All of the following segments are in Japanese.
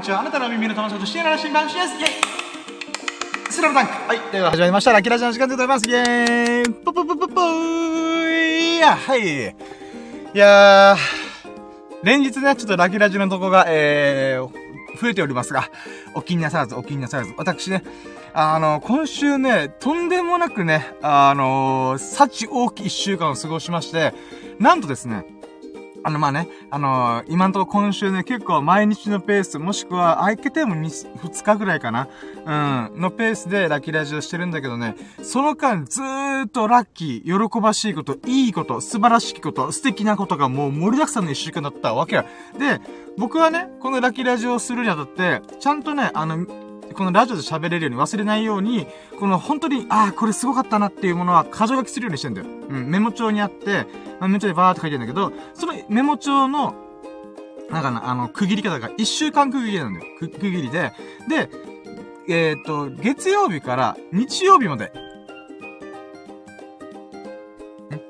にちは。あなたの耳の友達と深夜の新番組です。イェイスラムダンクはい。では始まりました。ラッキーラジオの時間でございます。イェーイポポポポポーいや、はい。いやー、連日ね、ちょっとラッキーラジオのとこが、えー、増えておりますが、お気になさらず、お気になさらず。私ね、あの、今週ね、とんでもなくね、あのー、幸大きい一週間を過ごしまして、なんとですね、あの、まあね、あのー、今んとこ今週ね、結構毎日のペース、もしくは、空けても 2, 2日ぐらいかな、うん、のペースでラッキーラジオしてるんだけどね、その間ずーっとラッキー、喜ばしいこと、いいこと、素晴らしきこと、素敵なことがもう盛りだくさんの一週間だったわけや。で、僕はね、このラッキーラジオをするにあたって、ちゃんとね、あの、このラジオで喋れるように忘れないように、この本当に、ああ、これすごかったなっていうものは箇条書きするようにしてんだよ。うん、メモ帳にあって、メモ帳でバーって書いてるんだけど、そのメモ帳の、なんかな、あの、区切り方が一週間区切りなんだよ。区切りで。で、えっ、と、月曜日から日曜日まで。ん？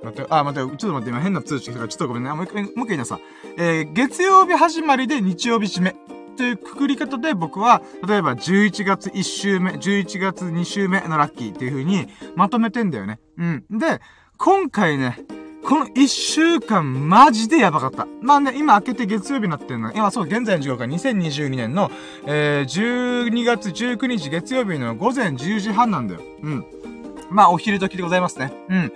待って、あ、待って、ちょっと待って、今変な通知来たから、ちょっとごめんね。もう一回、もう一回言いなさい。えー、月曜日始まりで日曜日締め。というくくり方で僕は、例えば11月1週目、11月2週目のラッキーっていう風にまとめてんだよね。うん。で、今回ね、この1週間マジでやばかった。まあね、今開けて月曜日になってるの。今そう、現在の時刻が2022年の、えー、12月19日月曜日の午前10時半なんだよ。うん。まあ、お昼時でございますね。うん。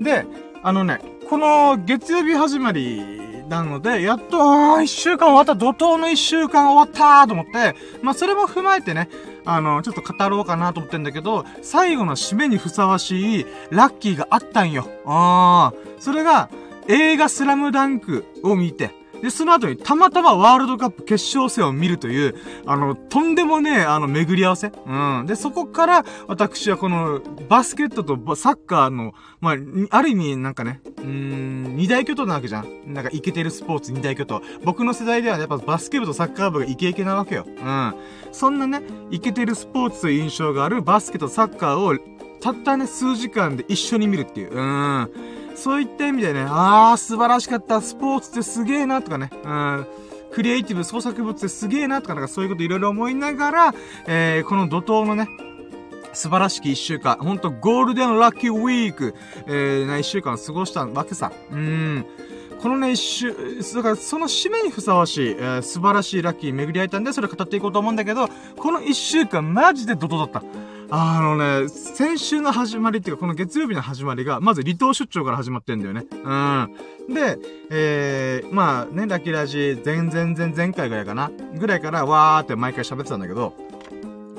で、あのね、この月曜日始まりなので、やっと、あ一週間終わった、怒涛の一週間終わったと思って、まあ、それも踏まえてね、あの、ちょっと語ろうかなと思ってんだけど、最後の締めにふさわしいラッキーがあったんよ。ああ。それが、映画スラムダンクを見て、で、その後にたまたまワールドカップ決勝戦を見るという、あの、とんでもねえ、あの、巡り合わせ。うん。で、そこから、私はこの、バスケットとサッカーの、まあ、ある意味、なんかね、うーん、二大巨頭なわけじゃん。なんか、イケてるスポーツ二大巨頭。僕の世代ではやっぱバスケ部とサッカー部がイケイケなわけよ。うん。そんなね、イケてるスポーツという印象があるバスケとサッカーを、たったね、数時間で一緒に見るっていう。うん。そういった意味でね、あー、素晴らしかった、スポーツってすげーな、とかね、うん、クリエイティブ創作物ってすげーな、とか、なんかそういうこといろいろ思いながら、えー、この怒涛のね、素晴らしき一週間、ほんとゴールデンラッキーウィーク、えー、な一週間過ごしたわけさ。うーん。このね、一週、だからその締めにふさわしい、えー、素晴らしいラッキー巡り合えたんで、それ語っていこうと思うんだけど、この一週間マジで怒涛だった。あのね、先週の始まりっていうか、この月曜日の始まりが、まず離島出張から始まってんだよね。うん。で、えー、まあね、ラッキーラジ、前々前前回ぐらいかな？ぐらいからわーって毎回喋ってたんだけど、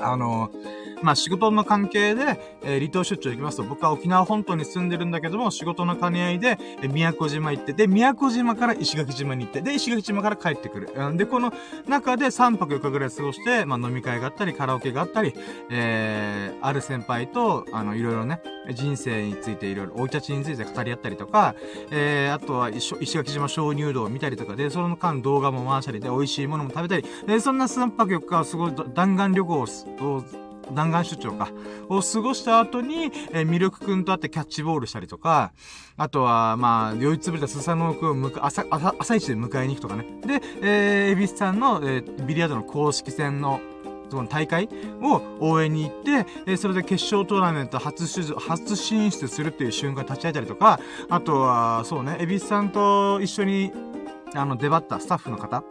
あのーまあ仕事の関係で、えー、離島出張行きますと、僕は沖縄本島に住んでるんだけども、仕事の兼ね合いで、えー、宮古島行って、で、宮古島から石垣島に行って、で、石垣島から帰ってくる。うん、で、この中で3泊4日ぐらい過ごして、まあ飲み会があったり、カラオケがあったり、えー、ある先輩と、あの、いろいろね、人生についていろいろ、生い立ちについて語り合ったりとか、えー、あとは石垣島鍾乳洞を見たりとかで、その間動画も回したりで、美味しいものも食べたり、で、そんな3泊4日をすごい弾丸旅行を、弾丸出張か、を過ごした後に、えー、魅力くんと会ってキャッチボールしたりとか、あとは、まあ、酔いつぶれたスサノオくんをむか、朝、朝、朝一で迎えに行くとかね。で、えー、エビスさんの、えー、ビリヤードの公式戦の、その大会を応援に行って、えー、それで決勝トーナメント初出場、初進出するっていう瞬間立ち会えたりとか、あとは、そうね、エビスさんと一緒に、あの、出張ったスタッフの方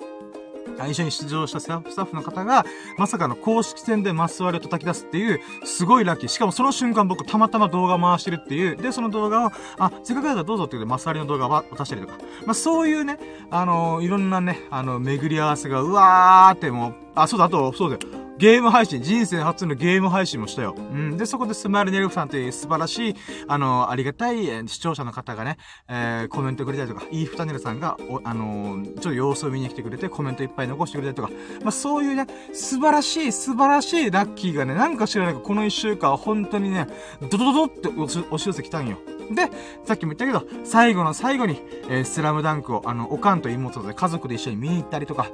一緒に出場したスタッフの方が、まさかの公式戦でマス割れを叩き出すっていう、すごいラッキー。しかもその瞬間僕たまたま動画回してるっていう。で、その動画を、あ、せっかくだからどうぞって言ってマス割りの動画を渡したりとか。まあ、そういうね、あのー、いろんなね、あの、巡り合わせが、うわーってもう、あ、そうだ、あと、そうだよ。ゲーム配信、人生初のゲーム配信もしたよ。うん。で、そこでスマイルネルフさんという素晴らしい、あの、ありがたい視聴者の方がね、えー、コメントくれたりとか、イーフタネルさんが、おあのー、ちょっと様子を見に来てくれて、コメントいっぱい残してくれたりとか、まあ、そういうね、素晴らしい、素晴らしいラッキーがね、なんか知らないけど、この一週間は本当にね、ドドドドって押し寄せきたんよ。で、さっきも言ったけど、最後の最後に、えー、スラムダンクを、あの、おかんと妹で家族で一緒に見に行ったりとか、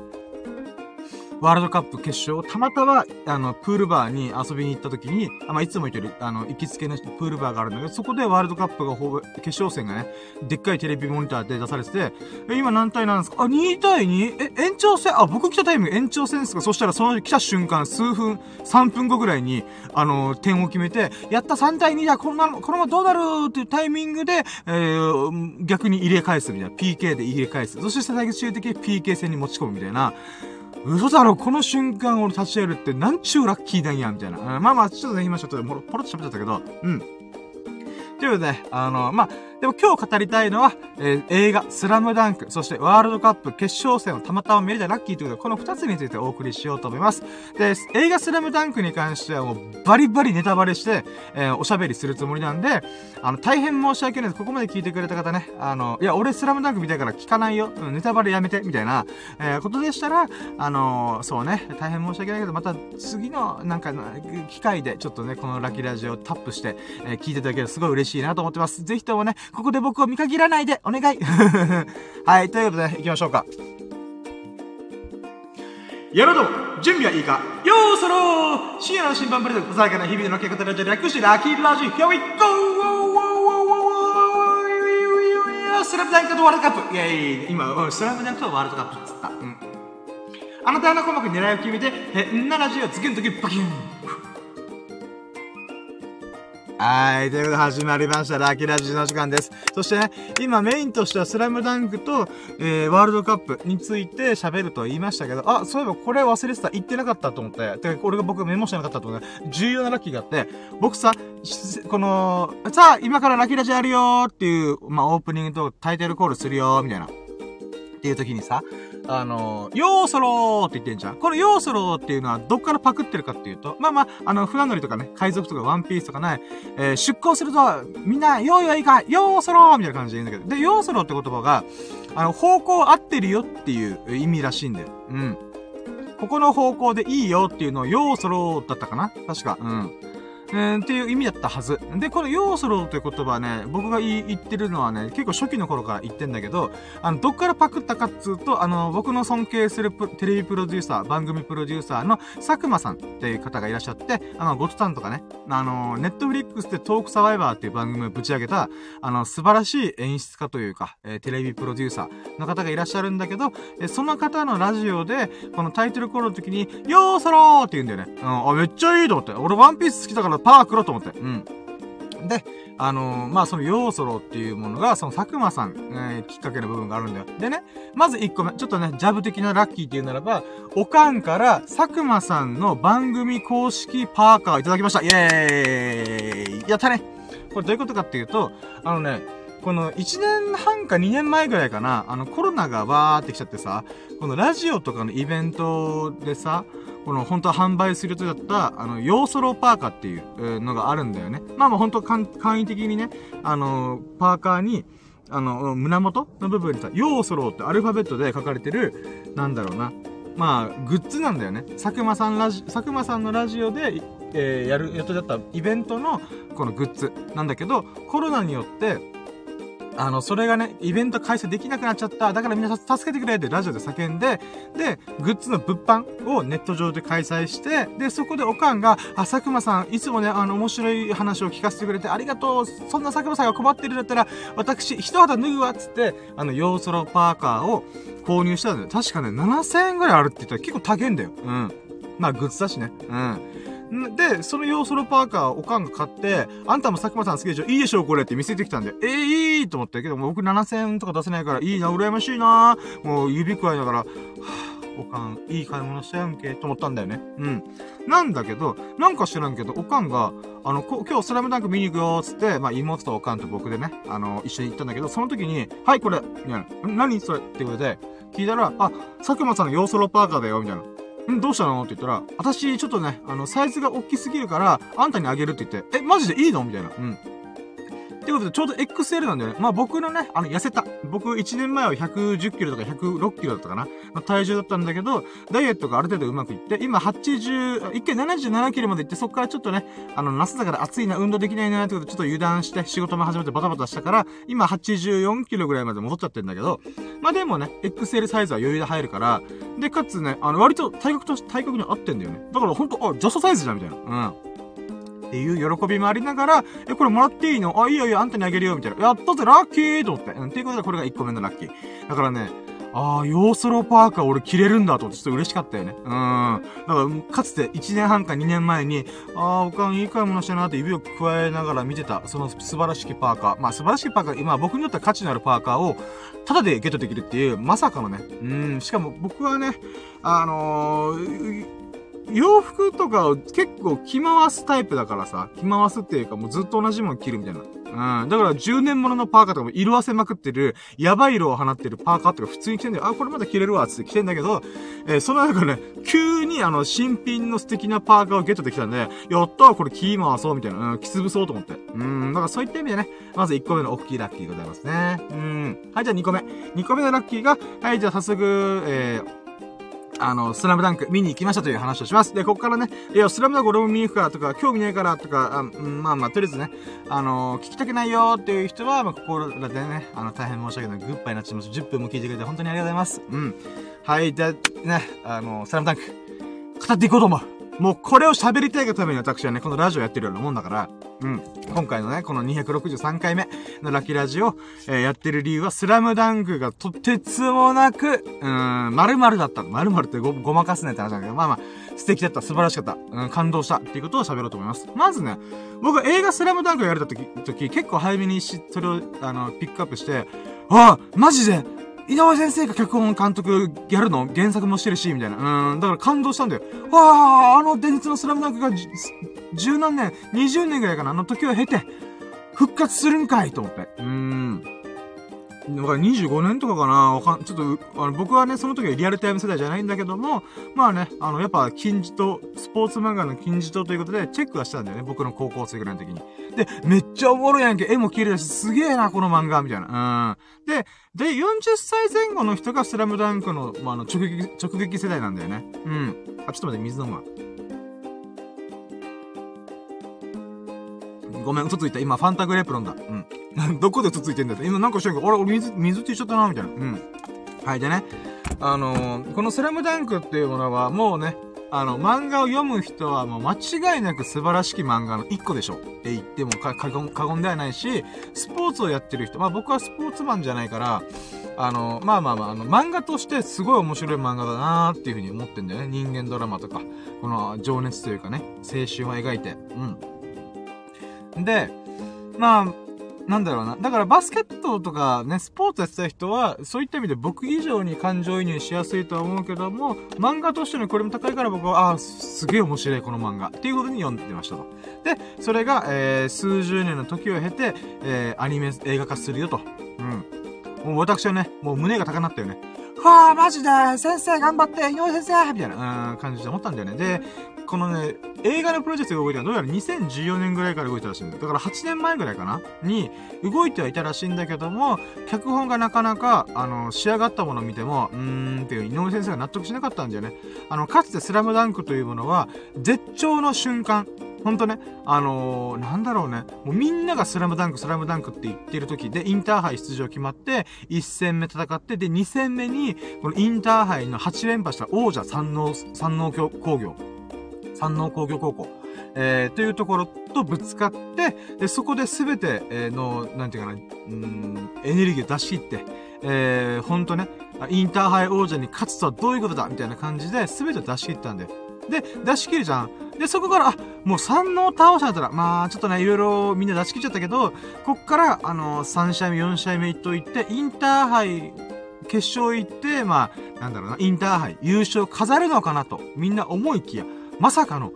ワールドカップ決勝、たまたま、あの、プールバーに遊びに行った時に、あまあ、いつも行ってる、あの、行きつけのプールバーがあるんだけど、そこでワールドカップがほぼ、決勝戦がね、でっかいテレビモニターで出されてて、え、今何対なんですか？あ、2対 2? え、延長戦あ、僕来たタイム延長戦ですかそしたらその来た瞬間、数分、3分後ぐらいに、あの、点を決めて、やった3対2だ、こんなの、このままどうなるっていうタイミングで、えー、逆に入れ返すみたいな。PK で入れ返す。そして最終的に PK 戦に持ち込むみたいな。嘘だろ、この瞬間俺立ち会えるってなんちゅうラッキーなんや、みたいな。まあまあ、ちょっとね、今ちょっとポロッと喋っちゃったけど、うん。ということで、あの、まあ、でも今日語りたいのは、えー、映画、スラムダンク、そしてワールドカップ決勝戦をたまたま見れたラッキーということで、この二つについてお送りしようと思います。で、映画スラムダンクに関してはもうバリバリネタバレして、えー、おしゃべりするつもりなんで、あの、大変申し訳ないです。ここまで聞いてくれた方ね、あの、いや、俺スラムダンク見たいから聞かないよ。ネタバレやめて、みたいな、えー、ことでしたら、あのー、そうね、大変申し訳ないけど、また次の、なんか、機会で、ちょっとね、このラッキーラジオをタップして、えー、聞いていただけるとすごい嬉しいなと思ってます。ぜひともね、ここで僕を見かけらないで、お願い はい、ということで、行きましょうか。やろうと準備はいいか？よーそろー深夜の新版プレゼント、さやかな日々の結果とラジオ略してラッキーラジオ Here we go! スラムダンクとワールドカップイェイ今、スラムダンクとワールドカップっつった。うん。あなたの項目狙いを決めて、変なラジオ次の時バキュンはい。ということで始まりました。ラッキーラジオの時間です。そしてね、今メインとしてはスラムダンクと、えー、ワールドカップについて喋ると言いましたけど、あ、そういえばこれ忘れてた。言ってなかったと思って。てか、俺が僕メモしてなかったと思って、重要なラッキーがあって、僕さ、この、さあ、今からラッキーラジオやるよーっていう、まあ、オープニングとタイトルコールするよーみたいな。っていう時にさ、あの、ヨーソローって言ってんじゃん。このヨーソローっていうのはどっからパクってるかっていうと、まあまあ、あの、船乗りとかね、海賊とかワンピースとかね、えー、出港すると、みんな、よーよいいか、ヨーソローみたいな感じで言うんだけど。で、ヨーソローって言葉が、あの、方向合ってるよっていう意味らしいんだよ。うん。ここの方向でいいよっていうのを、ヨーソローだったかな確か。うん。えー、っていう意味だったはず。で、このヨーソローという言葉はね、僕が言ってるのはね、結構初期の頃から言ってんだけど、あの、どっからパクったかっつうと、あの、僕の尊敬するテレビプロデューサー、番組プロデューサーの佐久間さんっていう方がいらっしゃって、あの、ゴッドタンとかね、あの、ネットフリックスでトークサバイバーっていう番組をぶち上げた、あの、素晴らしい演出家というか、えー、テレビプロデューサーの方がいらっしゃるんだけど、えー、その方のラジオで、このタイトルコールの時に、ヨーソローって言うんだよね。うん、あ、めっちゃいいと思って。俺ワンピース好きだからパーくろうと思って。うん。で、あのー、まあ、そのヨーソロっていうものが、その佐久間さん、えー、きっかけの部分があるんだよ。でね、まず1個目、ちょっとね、ジャブ的なラッキーっていうならば、おかんから佐久間さんの番組公式パーカーいただきました。イエーイやったねこれどういうことかっていうと、あのね、この1年半か2年前ぐらいかな、あのコロナがわーってきちゃってさ、このラジオとかのイベントでさ、この本当は販売する予定だった、あの、ヨーソロパーカーっていうのがあるんだよね。まあまあ本当簡易的にね、あの、パーカーに、あの、胸元の部分にさ、ヨーソロってアルファベットで書かれてる、なんだろうな。まあ、グッズなんだよね。佐久間さんラジ、佐久間さんのラジオで、えー、やる予定だったイベントの、このグッズなんだけど、コロナによって、あの、それがね、イベント開催できなくなっちゃった。だからみんな助けてくれってラジオで叫んで、で、グッズの物販をネット上で開催して、で、そこでおかんが、あ、佐久間さん、いつもね、あの、面白い話を聞かせてくれてありがとう。そんな佐久間さんが困ってるんだったら、私、一肌脱ぐわっ、つって、あの、ヨーソロパーカーを購入したんだよ。確かね、7000円ぐらいあるって言ったら結構高いんだよ。うん。まあ、グッズだしね。うん。で、そのヨーソロパーカーおかんが買って、あんたも佐久間さん好きでしょ？いいでしょこれって見せてきたんで、えー、いいと思ったけど、僕7000とか出せないから、いいな、羨ましいな。もう指くわえながら、はぁ、おかん、いい買い物したやんけ、と思ったんだよね。うん。なんだけど、なんか知らんけど、おかんが、あの、今日スラムダンク見に行くよ、つって、まあ、妹とおかんと僕でね、あの、一緒に行ったんだけど、その時に、はい、これ、みたいな、何それ？ってことで、聞いたら、あ、佐久間さんのヨーソロパーカーだよ、みたいな。ん？どうしたの？って言ったら、私、ちょっとね、あの、サイズが大きすぎるから、あんたにあげるって言って、え、マジでいいの？みたいな。うん。ってことで、ちょうど XL なんだよね。まあ僕のね、あの、痩せた。僕1年前は110キロとか106キロだったかな。まあ、体重だったんだけど、ダイエットがある程度うまくいって、今80、一回77キロまで行って、そこからちょっとね、あの、夏だから暑いな、運動できないなってことで、ちょっと油断して、仕事も始めてバタバタしたから、今84キロぐらいまで戻っちゃってんだけど、まあでもね、XL サイズは余裕で入るから、で、かつね、あの、割と体格と、体格に合ってんだよね。だからほんと、あ、ジャストサイズじゃん、みたいな。うん。っていう喜びもありながら、え、これもらっていいの？あ、いいよいいよ、あんたにあげるよ、みたいな。やったぜ、ラッキーと思って。うん、ていうことでこれが1個目のラッキー。だからね、ああ、ヨーソロパーカー俺着れるんだとちょっと嬉しかったよね。うん。だから、かつて1年半か2年前に、ああ、おかんいい買い物したなって指を加えながら見てた、その素晴らしきパーカー。まあ素晴らしきパーカー、今僕にとっては価値のあるパーカーを、タダでゲットできるっていう、まさかのね。うん。しかも僕はね、あのー洋服とかを結構着回すタイプだからさ、着回すっていうかもうずっと同じもの着るみたいな。うん。だから10年物のパーカーとかも色あせまくってる、やばい色を放ってるパーカーとか普通に着てんだよ。あ、これまだ着れるわ、つって着てんだけど、えー、その中ね、急にあの、新品の素敵なパーカーをゲットできたんで、やったーこれ着回そうみたいな、うん、着潰そうと思って。うん。だからそういった意味でね、まず1個目の大きいラッキーございますね。うん。はい、じゃあ2個目。2個目のラッキーが、はい、じゃあ早速、えー、あの、スラムダンク見に行きましたという話をします。で、ここからね、いや、スラムダンク俺も見に行くからとか、興味ないからとか、あまあまあ、とりあえずね、あの、聞きたくないよっていう人は、まあ、ここらでね、あの、大変申し訳ない。グッバイになっちゃいます。10分も聞いてくれて本当にありがとうございます。うん。はい、で、ね、あの、スラムダンク、語っていこうと思う。もうこれを喋りたいがために私はね、このラジオやってるようなもんだから、うん。今回のね、この263回目のラッキーラジオ、えー、やってる理由は、スラムダンクがとてつもなく、うーん、〇〇だった。〇〇ってご、ごまかすねって話だけど、まあまあ、素敵だった、素晴らしかった、うん、感動したっていうことを喋ろうと思います。まずね、僕映画スラムダンクをやれた時、時結構早めにし、それを、あの、ピックアップして、ああ、マジで井上先生が脚本監督やるの原作もしてるし、みたいな。うん、だから感動したんだよ。わあ、あの伝説のスラムダンクが、十何年、二十年ぐらいかな、あの時を経て、復活するんかいと思って。うーん。だから25年とかかなわかん、ちょっと、あの、僕はね、その時はリアルタイム世代じゃないんだけども、まあね、あの、やっぱ、金字塔、スポーツ漫画の金字塔ということで、チェックはしたんだよね、僕の高校生ぐらいの時に。で、めっちゃおもろいやんけ、絵も綺麗だし、すげえな、この漫画、みたいな。うん。で、で、40歳前後の人がスラムダンクの、まあ、あの、直撃、直撃世代なんだよね。うん。あ、ちょっと待って、水飲むわ。ごめん、嘘ついた。今、ファンタグレープ飲んだ。うん。どこで嘘ついてんだよ。今なんかしてるけど、あれ、俺水、水って言っちゃったな、みたいな。うん。はい、でね。あのー、このスラムダンクっていうものは、もうね、あの、漫画を読む人はもう間違いなく素晴らしき漫画の一個でしょって言っても過言過言ではないし、スポーツをやってる人、まあ僕はスポーツマンじゃないから、あの、まあまあまあ、あの、漫画としてすごい面白い漫画だなーっていうふうに思ってんだよね。人間ドラマとか、この情熱というかね、青春を描いて。うん。で、まあ、なんだろうな。だからバスケットとかね、スポーツやってた人は、そういった意味で僕以上に感情移入しやすいとは思うけども、漫画としてのこれも高いから僕は、ああ、すげえ面白いこの漫画。っていうことに読んでましたと。で、それが、えー、数十年の時を経て、えー、アニメ、映画化するよと。うん。もう私はね、もう胸が高鳴ったよね。はあ、マジで先生頑張って井上先生みたいな、うん、感じで思ったんだよね。で、このね、映画のプロジェクトが動いたのはどうやら2014年ぐらいから動いたらしいんだよ。だから8年前ぐらいかな？に動いてはいたらしいんだけども、脚本がなかなか、あの、仕上がったものを見ても、うーんっていう井上先生が納得しなかったんだよね。あの、かつてスラムダンクというものは、絶頂の瞬間、ほんとね、あのー、なんだろうね。もうみんながスラムダンク、スラムダンクって言ってる時で、インターハイ出場決まって、1戦目戦って、で、2戦目に、このインターハイの8連覇した王者三能、三能工業。山王工業高校、えー、というところとぶつかって、でそこで全て、の、なんていうかな、うん、エネルギーを出し切って、えー、ほんとね、インターハイ王者に勝つとはどういうことだみたいな感じで全て出し切ったんだよ。で、出し切るじゃん。で、そこから、あ、もう山王倒しちゃったら、まあ、ちょっとね、いろいろみんな出し切っちゃったけど、こっから、あのー、3試合目、4試合目といって、インターハイ、決勝行って、まあ、なんだろうな、インターハイ、優勝飾るのかなと、みんな思いきや、まさかの、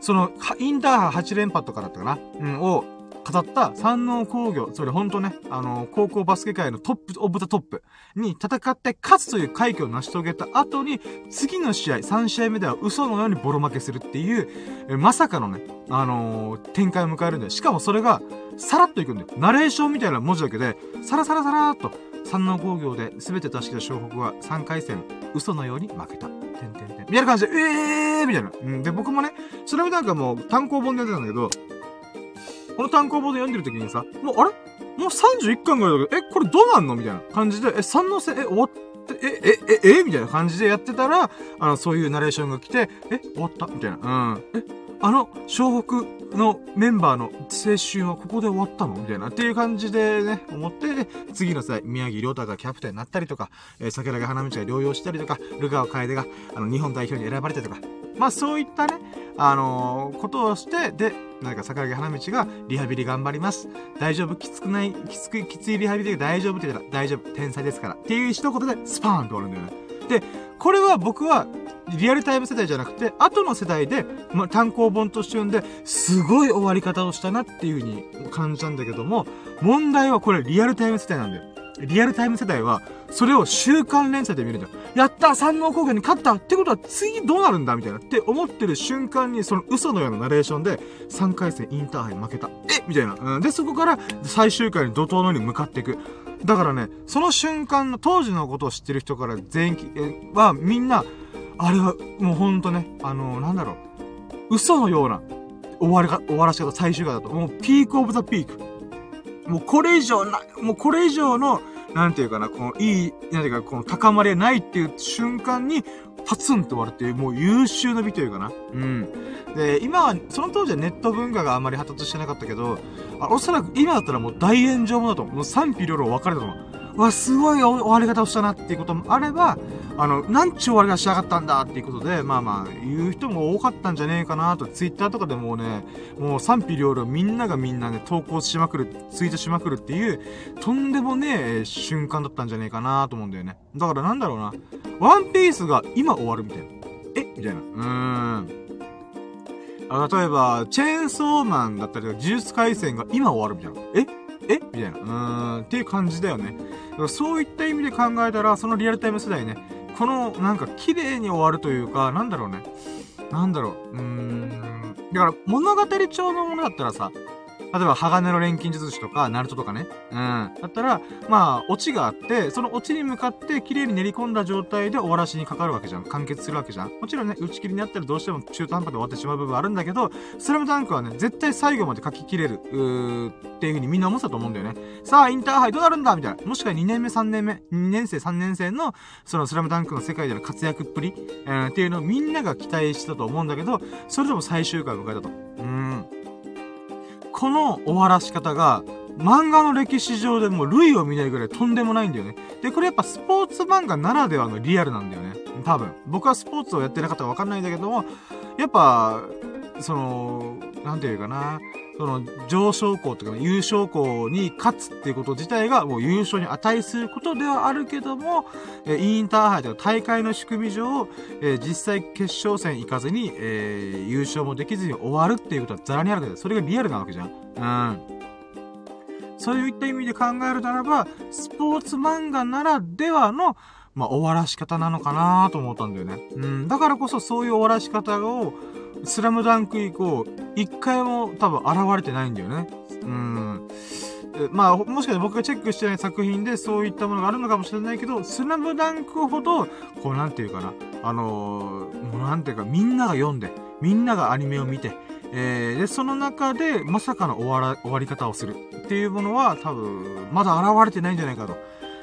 その、インターハ8連覇とかだったかな？うん、を、誇った山王工業、それほんとね、あの、高校バスケ界の top of the top に戦って勝つという快挙を成し遂げた後に、次の試合、3試合目では嘘のようにボロ負けするっていう、まさかのね、あのー、展開を迎えるんだよ。しかもそれが、さらっといくんだよ。ナレーションみたいな文字だけで、さらさらさらーっと、山王工業で全て出し切った湘北は3回戦、嘘のように負けた。てんてんてん。みたいな感じで、えーみたいな。うん。で、僕もね、それなんかもう単行本でやってたんだけど、この単行本で読んでる時にさ、もう、あれ？もう31巻ぐらいだけど、え、これどうなんの？みたいな感じで、え、三のせ、え、終わって、え、え、え、え？みたいな感じでやってたら、あの、そういうナレーションが来て、え、終わった？みたいな。うん。え、あの、湘北のメンバーの青春はここで終わったの？みたいな。っていう感じでね、思って、次の際、宮城亮太がキャプテンになったりとか、えー、桜木花道が療養したりとか、ルガオ楓が、あの、日本代表に選ばれたりとか、まあそういったね、あのー、ことをして、で、なんか桜木花道がリハビリ頑張ります。大丈夫？きつくない、きつく、きついリハビリで大丈夫って言ったら大丈夫。天才ですから。っていう一言でスパーンと終わるんだよね。で、これは僕はリアルタイム世代じゃなくて、後の世代で、まあ、単行本として読んで、すごい終わり方をしたなっていう風に感じたんだけども、問題はこれリアルタイム世代なんだよ。リアルタイム世代は、それを週刊連載で見るんだよ。やった三能工業に勝ったってことは次どうなるんだみたいなって思ってる瞬間に、その嘘のようなナレーションで、3回戦インターハイ負けた。えみたいな。うん。で、そこから最終回に怒涛のように向かっていく。だからね、その瞬間の当時のことを知ってる人から全員はみんな、あれはもうほんとね、あのー、なんだろう。嘘のような終わりか、終わらし方最終回だと。もうピークオブザピーク。もうこれ以上な、もうこれ以上の、なんていうかな、このいい、なんていうか、この高まりないっていう瞬間に、パツンと割れて、もう優秀な美というかな。うん。で、今は、その当時はネット文化があんまり発達してなかったけど、あおそらく今だったらもう大炎上もだと思う。もう賛否両論分かれたと思う。わ、すごい終わり方をしたなっていうこともあれば、あの、なんちゅう終わりがしやがったんだっていうことで、まあまあ、言う人も多かったんじゃねえかなと、ツイッターとかでもうね、もう賛否両論みんながみんなね、投稿しまくる、ツイートしまくるっていう、とんでもねえ瞬間だったんじゃねえかなと思うんだよね。だからなんだろうな、ワンピースが今終わるみたいな。え？みたいな。うーん。例えば、チェーンソーマンだったりとか、呪術回戦が今終わるみたいな。え？え？みたいな。うーん、っていう感じだよね。だからそういった意味で考えたら、そのリアルタイム世代ね、この、なんか、綺麗に終わるというか、なんだろうね。なんだろう。うーん。だから、物語調のものだったらさ、例えば、鋼の錬金術師とか、ナルトとかね。うん。だったら、まあ、オチがあって、そのオチに向かって綺麗に練り込んだ状態で終わらしにかかるわけじゃん。完結するわけじゃん。もちろんね、打ち切りになったらどうしても中途半端で終わってしまう部分あるんだけど、スラムダンクはね、絶対最後まで書き切れる、うーっていう風にみんな思ってたと思うんだよね。さあ、インターハイどうなるんだみたいな。もしくは2年目、3年目、2年生、3年生の、そのスラムダンクの世界での活躍っぷり、えー、っていうのをみんなが期待したと思うんだけど、それでも最終回を迎えたと。うん。この終わらし方が、漫画の歴史上でも類を見ないぐらいとんでもないんだよね。で、これやっぱスポーツ漫画ならではのリアルなんだよね。多分。僕はスポーツをやってなかったかわかんないんだけども、やっぱ、その、なんていうかな。その、上昇校とか優勝校に勝つっていうこと自体がもう優勝に値することではあるけども、えインターハイとか大会の仕組み上、え実際決勝戦行かずに、えー、優勝もできずに終わるっていうことはザラにあるけど、それがリアルなわけじゃん。うん。そういった意味で考えるならば、スポーツ漫画ならではの、まあ、終わらし方なのかなと思ったんだよね。うん。だからこそそういう終わらし方を、スラムダンク以降、一回も多分現れてないんだよね。うん。まあ、もしかして僕がチェックしてない作品でそういったものがあるのかもしれないけど、スラムダンクほど、こうなんていうかな、あのー、もうなんていうか、みんなが読んで、みんながアニメを見て、えー、で、その中で、まさかの終わら、終わり方をするっていうものは、多分、まだ現れてないんじゃないかと。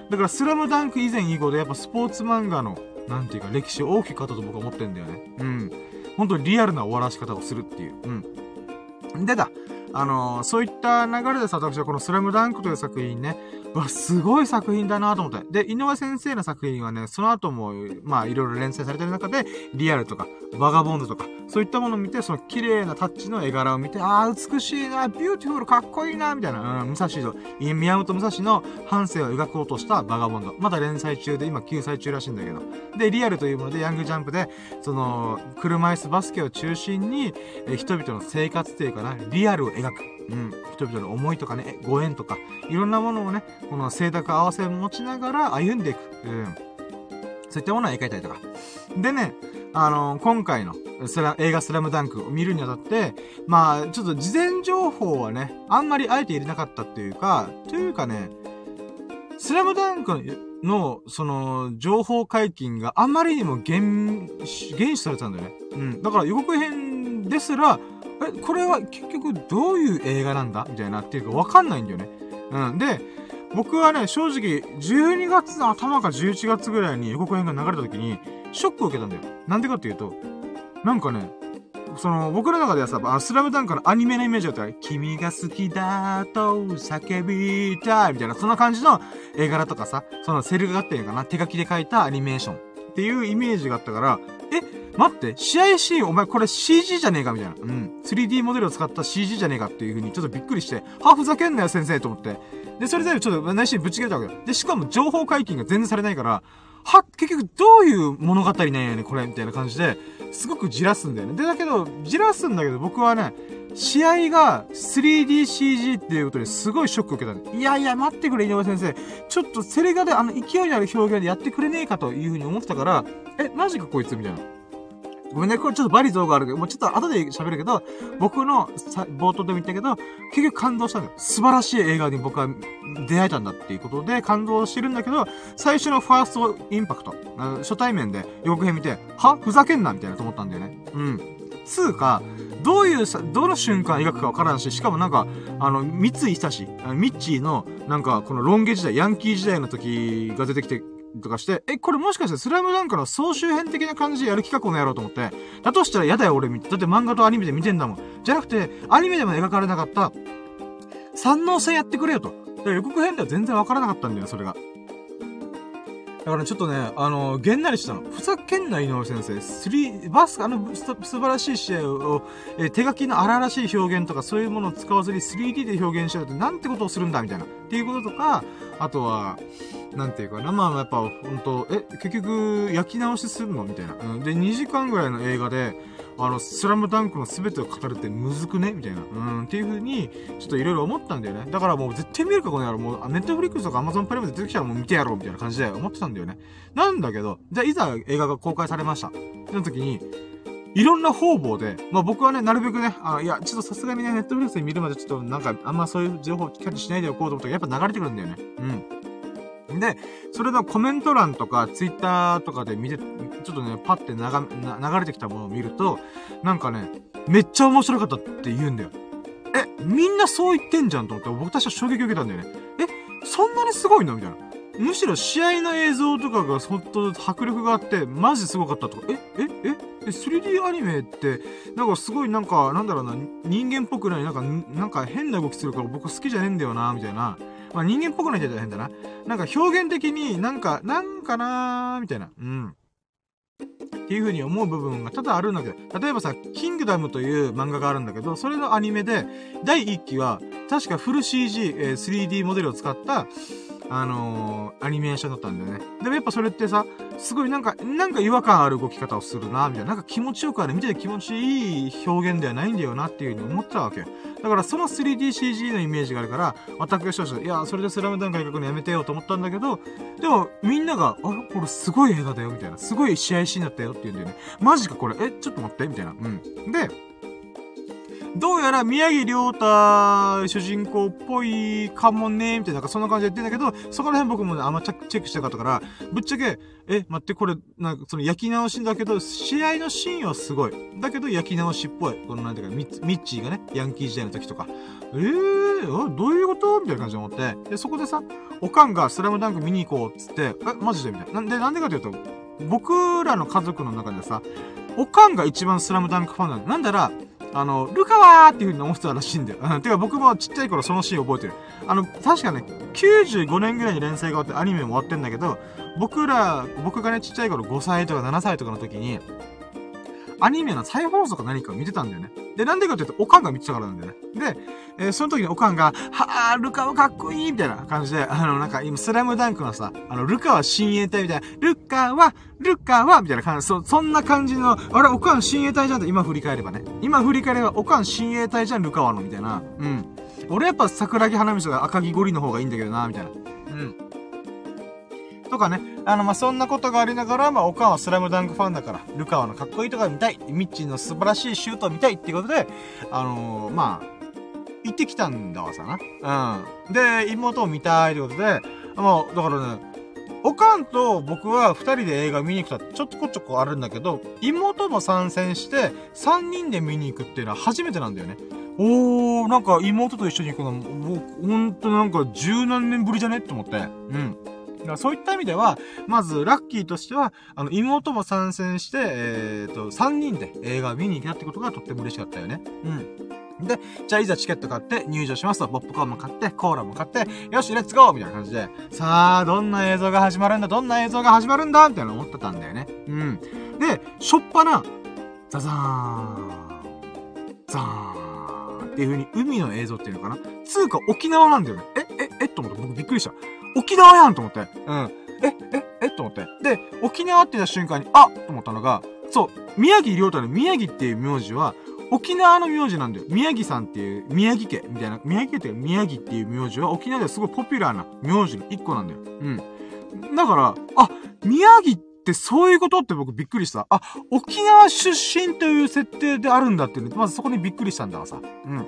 だから、スラムダンク以前以後で、やっぱスポーツ漫画の、なんていうか、歴史を大きく変わったと僕は思ってんだよね。うん。本当にリアルな終わらし方をするっていう。うん。でだ、あのー、そういった流れでさ、私はこのスラムダンクという作品ね、わ、すごい作品だなと思って。で、井上先生の作品はね、その後も、まあ、いろいろ連載されてる中で、リアルとか、バガボンドとか、そういったものを見て、その綺麗なタッチの絵柄を見て、ああ、美しいな、 beautiful、かっこいいな、みたいな、うん、武蔵と、宮本武蔵の半生を描こうとしたバガボンド。まだ連載中で、今休載中らしいんだけど。で、リアルというもので、ヤングジャンプで、その、車椅子バスケを中心に、え人々の生活っていうかな、リアルを描く。うん。人々の思いとかね、ご縁とか、いろんなものをね、この性格合わせ持ちながら歩んでいく。うん。そういったものを描いたりとか。でね、あのー、今回のスラ映画スラムダンクを見るにあたって、まあ、ちょっと事前情報はね、あんまりあえて入れなかったっていうか、というかね、スラムダンクの、その、情報解禁があまりにも減、減死されたんだよね。うん。だから予告編ですら、え、これは結局どういう映画なんだみたいなっていうかわかんないんだよね。うん。で、僕はね、正直、12月の頭か11月ぐらいに予告編が流れた時に、ショックを受けたんだよ。なんでかっていうと、なんかね、その、僕の中ではさ、あスラムダンクのアニメのイメージだったら、君が好きだと叫びたいみたいな、そんな感じの絵柄とかさ、そのセルがあってんかな、手書きで書いたアニメーションっていうイメージがあったから、え、待って、試合シーン、お前これ CG じゃねえかみたいな。うん。3D モデルを使った CG じゃねえかっていう風にちょっとびっくりして、はふざけんなよ先生と思って。で、それでちょっと内心ぶち切れたわけよ。で、しかも情報解禁が全然されないから、は、結局どういう物語なんやねこれ、みたいな感じで、すごくじらすんだよね。で、だけど、じらすんだけど、僕はね、試合が 3DCG っていうことですごいショックを受けた。いやいや、待ってくれ、井上先生。ちょっとセレガであの勢いのある表現でやってくれねえかというふうに思ってたから、え、マジかこいつみたいな。ごめんね、これちょっとバリ像があるけど、もうちょっと後で喋るけど、僕のさ冒頭でも言ったけど、結局感動したんだよ。素晴らしい映画に僕は出会えたんだっていうことで感動してるんだけど、最初のファーストインパクト、初対面で予告編見て、は？ふざけんなみたいなと思ったんだよね。うん。つうか、どういうさ、どの瞬間描くかわからんし、しかもなんか、あの、三井久志、ミッチーの、なんか、このロン毛時代、ヤンキー時代の時が出てきて、とかして、え、これもしかしてスラムダンクの総集編的な感じでやる企画をやろうと思って、だとしたら嫌だよ俺見て、だって漫画とアニメで見てんだもん。じゃなくて、アニメでも描かれなかった、三能戦やってくれよと。予告編では全然わからなかったんだよ、それが。だからちょっとね、あの、げんなりしたの。ふざけんな、井上先生。スリー、バス、あの、素晴らしい試合を、えー、手書きの荒々しい表現とかそういうものを使わずに 3D で表現しようってなんてことをするんだ、みたいな。っていうこととか、あとは、なんていうかな、まあやっぱ、ほんと、え、結局、焼き直しするの？みたいな。うん。で、2時間ぐらいの映画で、あの、スラムダンクの全てを語るってむずくね？みたいな。うん、っていう風に、ちょっといろいろ思ったんだよね。だからもう絶対見るかこの野郎。もう、ネットフリックスとかアマゾンプライムで出てきたらもう見てやろうみたいな感じで思ってたんだよね。なんだけど、じゃあいざ映画が公開されました。その時に、いろんな方々で、まあ僕はね、なるべくね、あいや、ちょっとさすがにね、ネットフリックスで見るまでちょっとなんか、あんまそういう情報キャッチしないでおこうと思ったら、やっぱ流れてくるんだよね。うん。で、それのコメント欄とか、ツイッターとかで見て、ちょっとね、パッて流れてきたものを見ると、なんかね、めっちゃ面白かったって言うんだよ。え、みんなそう言ってんじゃんと思って、僕たちは衝撃を受けたんだよね。え、そんなにすごいの？みたいな。むしろ試合の映像とかがほんと迫力があって、マジすごかったとか、え、え、え、え、3D アニメって、なんかすごいなんか、なんだろうな、人間っぽくない、なんか、なんか変な動きするから僕好きじゃねえんだよな、みたいな。まあ人間っぽくないって言ったら変だな。なんか表現的になんか、なんかなーみたいな。うん。っていう風に思う部分が多々あるんだけど、例えばさ、キングダムという漫画があるんだけど、それのアニメで、第1期は、確かフル CG、えー、3D モデルを使った、あのー、アニメーションだったんだよね。でもやっぱそれってさ、すごいなんか、なんか違和感ある動き方をするな、みたいな。なんか気持ちよくある、見てて気持ちいい表現ではないんだよなっていう風に思ったわけ。だからその 3DCG のイメージがあるから、私が少々、いや、それでスラムダンク描くのやめてよと思ったんだけど、でもみんなが、あれ、これすごい映画だよ、みたいな。すごい試合シーンだったよって言うんだよね。マジかこれ、え、ちょっと待って、みたいな。うん。で、どうやら宮城亮太主人公っぽいかもね、みたいな、なんかそんな感じで言ってんだけど、そこら辺僕もね、あんまチェックしてなかったから、ぶっちゃけ、え、待って、これ、なんかその焼き直しだけど、試合のシーンはすごい。だけど焼き直しっぽい。このなんていうか、ミッチーがね、ヤンキー時代の時とか。えー、どういうこと？みたいな感じで思って。で、そこでさ、おかんがスラムダンク見に行こうっつって、え、マジで？みたいな。なんで、なんでかというと、僕らの家族の中でさ、おかんが一番スラムダンクファンなんだ。なんだら、あの、ルカワーっていう風に思ってたらしいんだよ。うん。てか僕もちっちゃい頃そのシーン覚えてる。あの、確かね、95年ぐらいに連載が終わってアニメも終わってんだけど、僕ら、僕がね、ちっちゃい頃5歳とか7歳とかの時に、アニメの再放送か何かを見てたんだよね。で、なんでかっていうと、おかんが見てたからなんだよね。で、えー、その時におかんが、はぁ、ルカはかっこいいみたいな感じで、あの、なんか今、スラムダンクのさ、あの、ルカは親衛隊みたいな、ルカは、ルカは、みたいな感じ、そ、そんな感じの、あれ、おかん親衛隊じゃんって今振り返ればね。今振り返れば、おかん親衛隊じゃん、ルカはの、みたいな。うん。俺やっぱ桜木花道が赤木ゴリの方がいいんだけどな、みたいな。うん。とかね、あの、まあ、そんなことがありながら、まあ、おかんはスラムダンクファンだから、ルカワのかっこいいところ見たい、ミッチーの素晴らしいシュートを見たいっていうことで、あのー、まあ、行ってきたんだわさな。うん。で、妹を見たいってことで、まあ、だからね、おかんと僕は二人で映画見に行くとちょっとこちょこあるんだけど、妹も参戦して、三人で見に行くっていうのは初めてなんだよね。おー、なんか妹と一緒に行くの、もう、ほんとなんか十何年ぶりじゃね？って思って。うん。だからそういった意味では、まず、ラッキーとしては、あの、妹も参戦して、えっ、ー、と、3人で映画を見に行けたってことがとっても嬉しかったよね。うん。で、じゃあいざチケット買って入場しますと、ポップコーンも買って、コーラも買って、よし、レッツゴーみたいな感じで、さあ、どんな映像が始まるんだ、どんな映像が始まるんだ？みたいな思ってたんだよね。うん。で、しょっぱな、ザザーン、ザーンっていう風に海の映像っていうのかな？つうか沖縄なんだよね。え、え、え？っと思って僕びっくりした。沖縄やんと思って。うん。え、え、えと思って。で、沖縄って言った瞬間に、あと思ったのが、そう、宮城亮太の宮城っていう名字は、沖縄の名字なんだよ。宮城さんっていう、宮城家みたいな、宮城家っていう宮城っていう名字は沖縄ではすごいポピュラーな名字の一個なんだよ。うん。だから、あ、宮城ってそういうことって僕びっくりした。あ、沖縄出身という設定であるんだっていうまずそこにびっくりしたんだわさ。うん。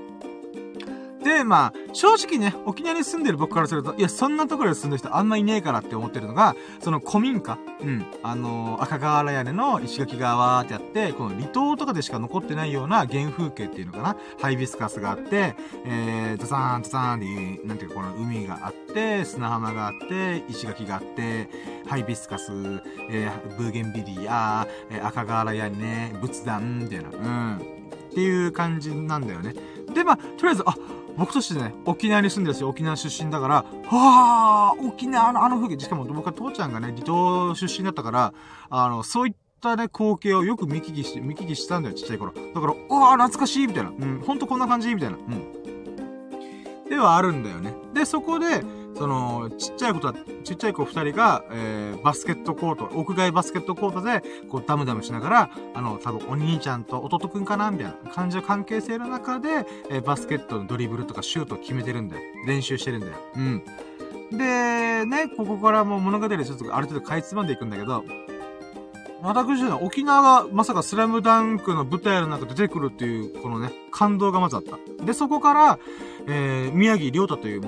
で、まあ、正直ね、沖縄に住んでる僕からすると、いや、そんなところで住んでる人あんまいねえからって思ってるのが、その古民家、うん、あのー、赤瓦屋根の石垣がわーってやって、この離島とかでしか残ってないような原風景っていうのかな、ハイビスカスがあって、えー、ザザーンザザーンっていう、なんていうか、この海があって、砂浜があって、石垣があって、ハイビスカス、えー、ブーゲンビリア、えー、赤瓦屋根、仏壇、みたいな、うん、っていう感じなんだよね。で、まあ、とりあえず、あ、僕としてね、沖縄に住んでるんですよ、沖縄出身だから、はあ、沖縄のあの風景、しかも僕は父ちゃんがね、離島出身だったから、あの、そういったね、光景をよく見聞きして、見聞きしたんだよ、ちっちゃい頃。だから、うわ懐かしいみたいな。うん、ほんとこんな感じみたいな。うん。ではあるんだよね。で、そこで、その、ちっちゃい子とは、ちっちゃい子二人が、えー、バスケットコート、屋外バスケットコートで、こう、ダムダムしながら、あの、多分お兄ちゃんと弟くんかなみたいな感じの関係性の中で、えー、バスケットのドリブルとかシュートを決めてるんだよ。練習してるんだよ。うん。で、ね、ここからもう物語でちょっとある程度かいつまんでいくんだけど、私は沖縄がまさかスラムダンクの舞台の中で出てくるっていう、このね、感動がまずあった。で、そこから、えー、宮城亮太という、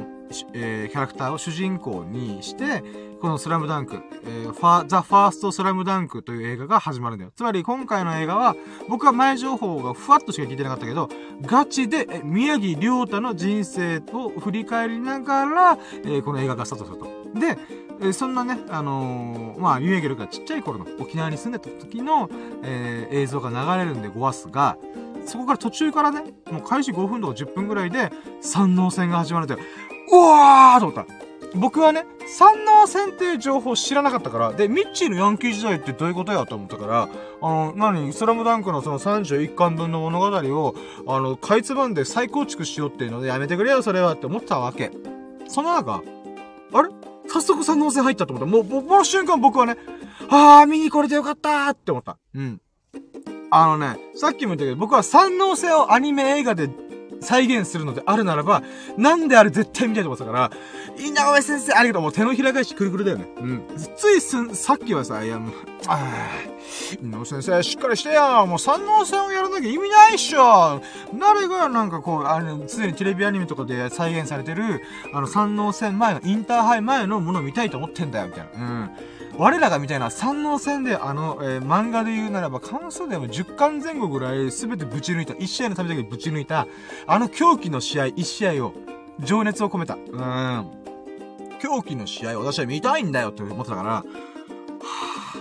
えー、キャラクターを主人公にして、このスラムダンク、えー、ファザ・ファースト・スラムダンクという映画が始まるんだよ。つまり今回の映画は、僕は前情報がふわっとしか聞いてなかったけど、ガチで、宮城亮太の人生を振り返りながら、えー、この映画がスタートすると。で、え、そんなね、あのー、まあ、ミュエゲルがちっちゃい頃の沖縄に住んでた時の、えー、映像が流れるんでごわすが、そこから途中からね、もう開始5分とか10分ぐらいで、山王戦が始まるって、ううわーと思った。僕はね、山王戦っていう情報知らなかったから、で、ミッチーのヤンキー時代ってどういうことやと思ったから、あの、何、スラムダンクのその31巻分の物語を、あの、かいつまんで再構築しようっていうのでやめてくれよ、それはって思ったわけ。その中、あれ？早速山王戦入ったと思った。もう、この瞬間僕はね、あー、見に来れてよかったーって思った。うん。あのね、さっきも言ったけど、僕は三能性をアニメ映画で再現するのであるならば、なんであれ絶対見たいと思ってたから、井上先生、ありがとう。もう手のひら返しくるくるだよね。うん。ついすん、さっきはさ、いや、もう、あ井上先生、しっかりしてよ。もう三能線をやらなきゃ意味ないっしょ。誰がなんかこう、あの、すでにテレビアニメとかで再現されてる、あの、三能線前の、インターハイ前のものを見たいと思ってんだよ、みたいな。うん。我らがみたいな三能戦で、あの、えー、漫画で言うならば、関数でも10巻前後ぐらい全てぶち抜いた、1試合のためだけぶち抜いた、あの狂気の試合、1試合を、情熱を込めた。うーん。狂気の試合を私は見たいんだよって思ってたから、はぁ、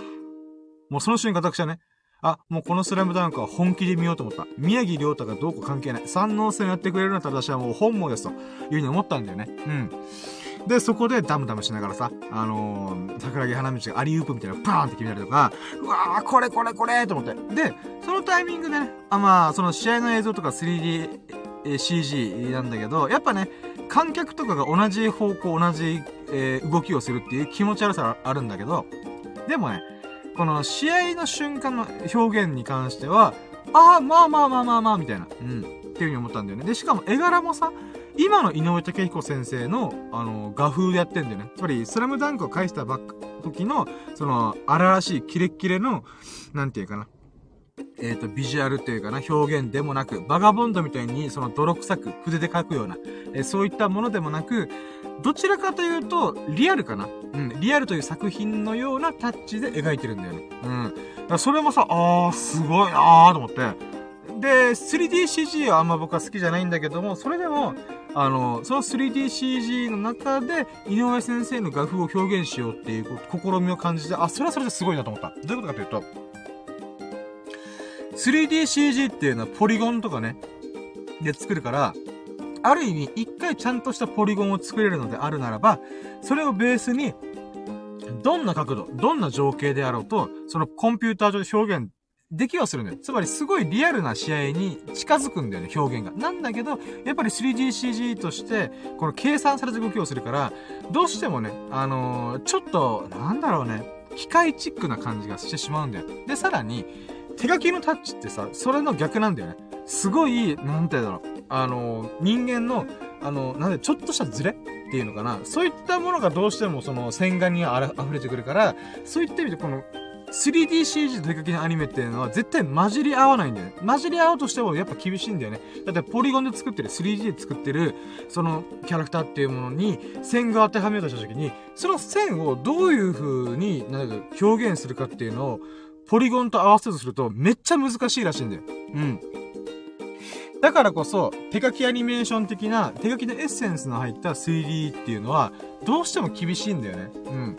もうその瞬間私はね、あ、もうこのスラムダンクは本気で見ようと思った。宮城亮太がどうこう関係ない。三能戦やってくれるんだったら私はもう本望ですというふうに思ったんだよね。うん。で、そこでダムダムしながらさ、あのー、桜木花道がアリウープみたいなバーンって決めたりとか、うわー、これこれこれと思って。で、そのタイミングでね、あ、まあ、その試合の映像とか 3D、CG なんだけど、やっぱね、観客とかが同じ方向、同じ、えー、動きをするっていう気持ち悪さあるんだけど、でもね、この試合の瞬間の表現に関しては、ああ、まあまあまあまあまあ、みたいな。うん。っていう風に思ったんだよね。で、しかも絵柄もさ、今の井上武彦先生の、あの、画風でやってんだよね。つまり、スラムダンクを返したばっ、時の、その、荒々しいキレッキレの、なんていうかな。えっ、ー、と、ビジュアルっていうかな、表現でもなく、バガボンドみたいに、その泥臭く筆で描くような、えー、そういったものでもなく、どちらかというと、リアルかなうん、リアルという作品のようなタッチで描いてるんだよね。うん。それもさ、あー、すごいなーと思って。で、3DCG はあんま僕は好きじゃないんだけども、それでも、あの、その 3DCG の中で、井上先生の画風を表現しようっていう試みを感じて、あ、それはそれですごいなと思った。どういうことかというと、3DCG っていうのはポリゴンとかね、で作るから、ある意味、一回ちゃんとしたポリゴンを作れるのであるならば、それをベースに、どんな角度、どんな情景であろうと、そのコンピューター上で表現できはするんだよ。つまりすごいリアルな試合に近づくんだよね、表現が。なんだけど、やっぱり 3DCG として、この計算された動きをするから、どうしてもね、あのー、ちょっと、なんだろうね、機械チックな感じがしてしまうんだよ。で、さらに、手書きのタッチってさ、それの逆なんだよね。すごい、なんて言うんだろう。あのー、人間の、あのー、なんで、ちょっとしたズレっていうのかな。そういったものがどうしてもその洗顔に溢れてくるから、そういった意味でこの 3DCG と手書きのアニメっていうのは絶対混じり合わないんだよね。混じり合おうとしてもやっぱ厳しいんだよね。だってポリゴンで作ってる、3D で作ってる、そのキャラクターっていうものに線が当てはめようとした時に、その線をどういう風に、なんか表現するかっていうのを、ポリゴンと合わせるとするとめっちゃ難しいらしいんだよ。うん。だからこそ、手書きアニメーション的な、手書きのエッセンスの入った 3D っていうのは、どうしても厳しいんだよね。うん。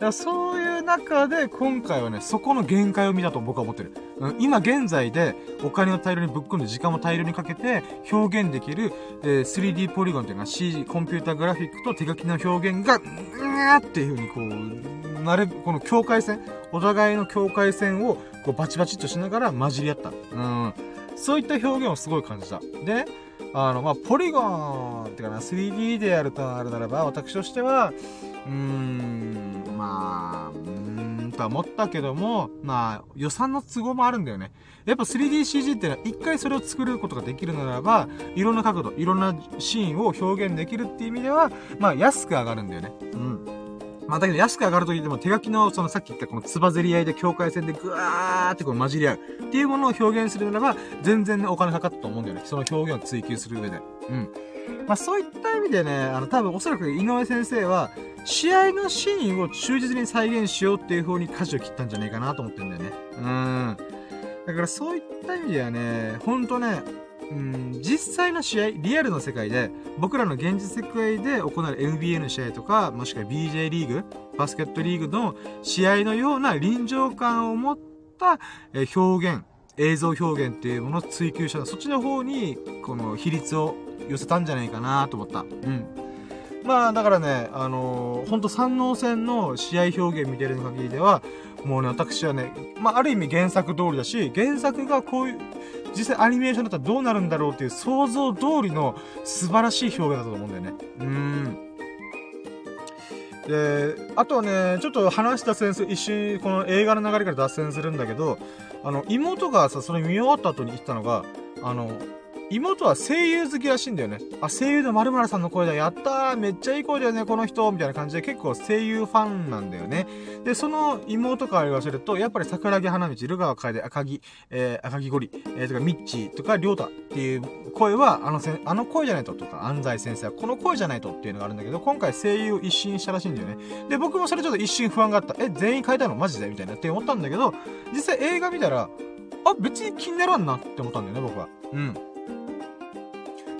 からそういう中で、今回はね、そこの限界を見たと僕は思ってる。うん、今現在で、お金を大量にぶっ込んで、時間も大量にかけて、表現できる、えー、3D ポリゴンというか CG、コンピュータグラフィックと手書きの表現が、うーっていう風にこう、なれ、この境界線、お互いの境界線を、こうバチバチっとしながら混じり合った。うん。そういった表現をすごい感じた。でね、あの、まあ、ポリゴンってかな、3D でやるとなるならば、私としては、うーん、まあ、うーんとは思ったけども、まあ、予算の都合もあるんだよね。やっぱ 3DCG ってのは一回それを作ることができるならば、いろんな角度、いろんなシーンを表現できるっていう意味では、まあ安く上がるんだよね。うん。まあだけど安く上がると言っても手書きのそのさっき言ったこのつばぜり合いで境界線でぐわーってこう混じり合うっていうものを表現するならば全然ねお金かかったと思うんだよね。その表現を追求する上で。うん。まあそういった意味でね、あの多分おそらく井上先生は試合のシーンを忠実に再現しようっていう風に舵を切ったんじゃないかなと思ってんだよね。うん。だからそういった意味ではね、ほんとね、うん、実際の試合、リアルの世界で、僕らの現実世界で行われる NBA の試合とか、もしくは BJ リーグ、バスケットリーグの試合のような臨場感を持った表現、映像表現っていうものを追求した、そっちの方に、この比率を寄せたんじゃないかなと思った。うん。まあ、だからね、あのー、ほんと三能戦の試合表現見てる限りでは、もうね、私はね、まあ、ある意味原作通りだし、原作がこういう、実際アニメーションだったらどうなるんだろうっていう想像通りの素晴らしい表現だったと思うんだよね。うーん。で、あとはね、ちょっと話した先生、一瞬、この映画の流れから脱線するんだけど、あの、妹がさ、それ見終わった後に言ったのが、あの、妹は声優好きらしいんだよね。あ、声優の〇〇さんの声だ。やったーめっちゃいい声だよね、この人みたいな感じで結構声優ファンなんだよね。で、その妹から言わせると、やっぱり桜木花道、ル川楓、赤木、えー、赤木ゴリ、えー、とか、ミッチーとか、りょうたっていう声は、あのせあの声じゃないととか、安西先生はこの声じゃないとっていうのがあるんだけど、今回声優一新したらしいんだよね。で、僕もそれちょっと一瞬不安があった。え、全員変えたの？マジで？みたいなって思ったんだけど、実際映画見たら、あ、別に気にならんなって思ったんだよね、僕は。うん。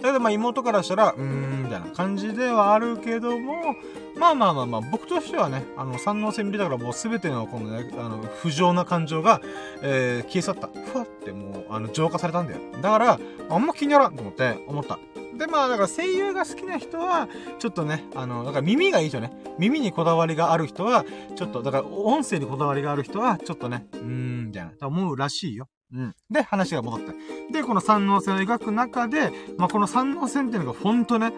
だけどまあ妹からしたら、うーん、みたいな感じではあるけども、まあまあまあまあ、僕としてはね、あの、三能線見れたからもうすべてのこのね、あの、不浄な感情が、えー、消え去った。ふわってもう、あの、浄化されたんだよ。だから、あんま気にならんと思って、思った。で、まあ、だから声優が好きな人は、ちょっとね、あの、だから耳がいい人ね。耳にこだわりがある人は、ちょっと、だから音声にこだわりがある人は、ちょっとね、うーん、みたいな、と思うらしいよ。うん。で、話が戻って。で、この三能線を描く中で、まあ、この三能線っていうのがほんとね、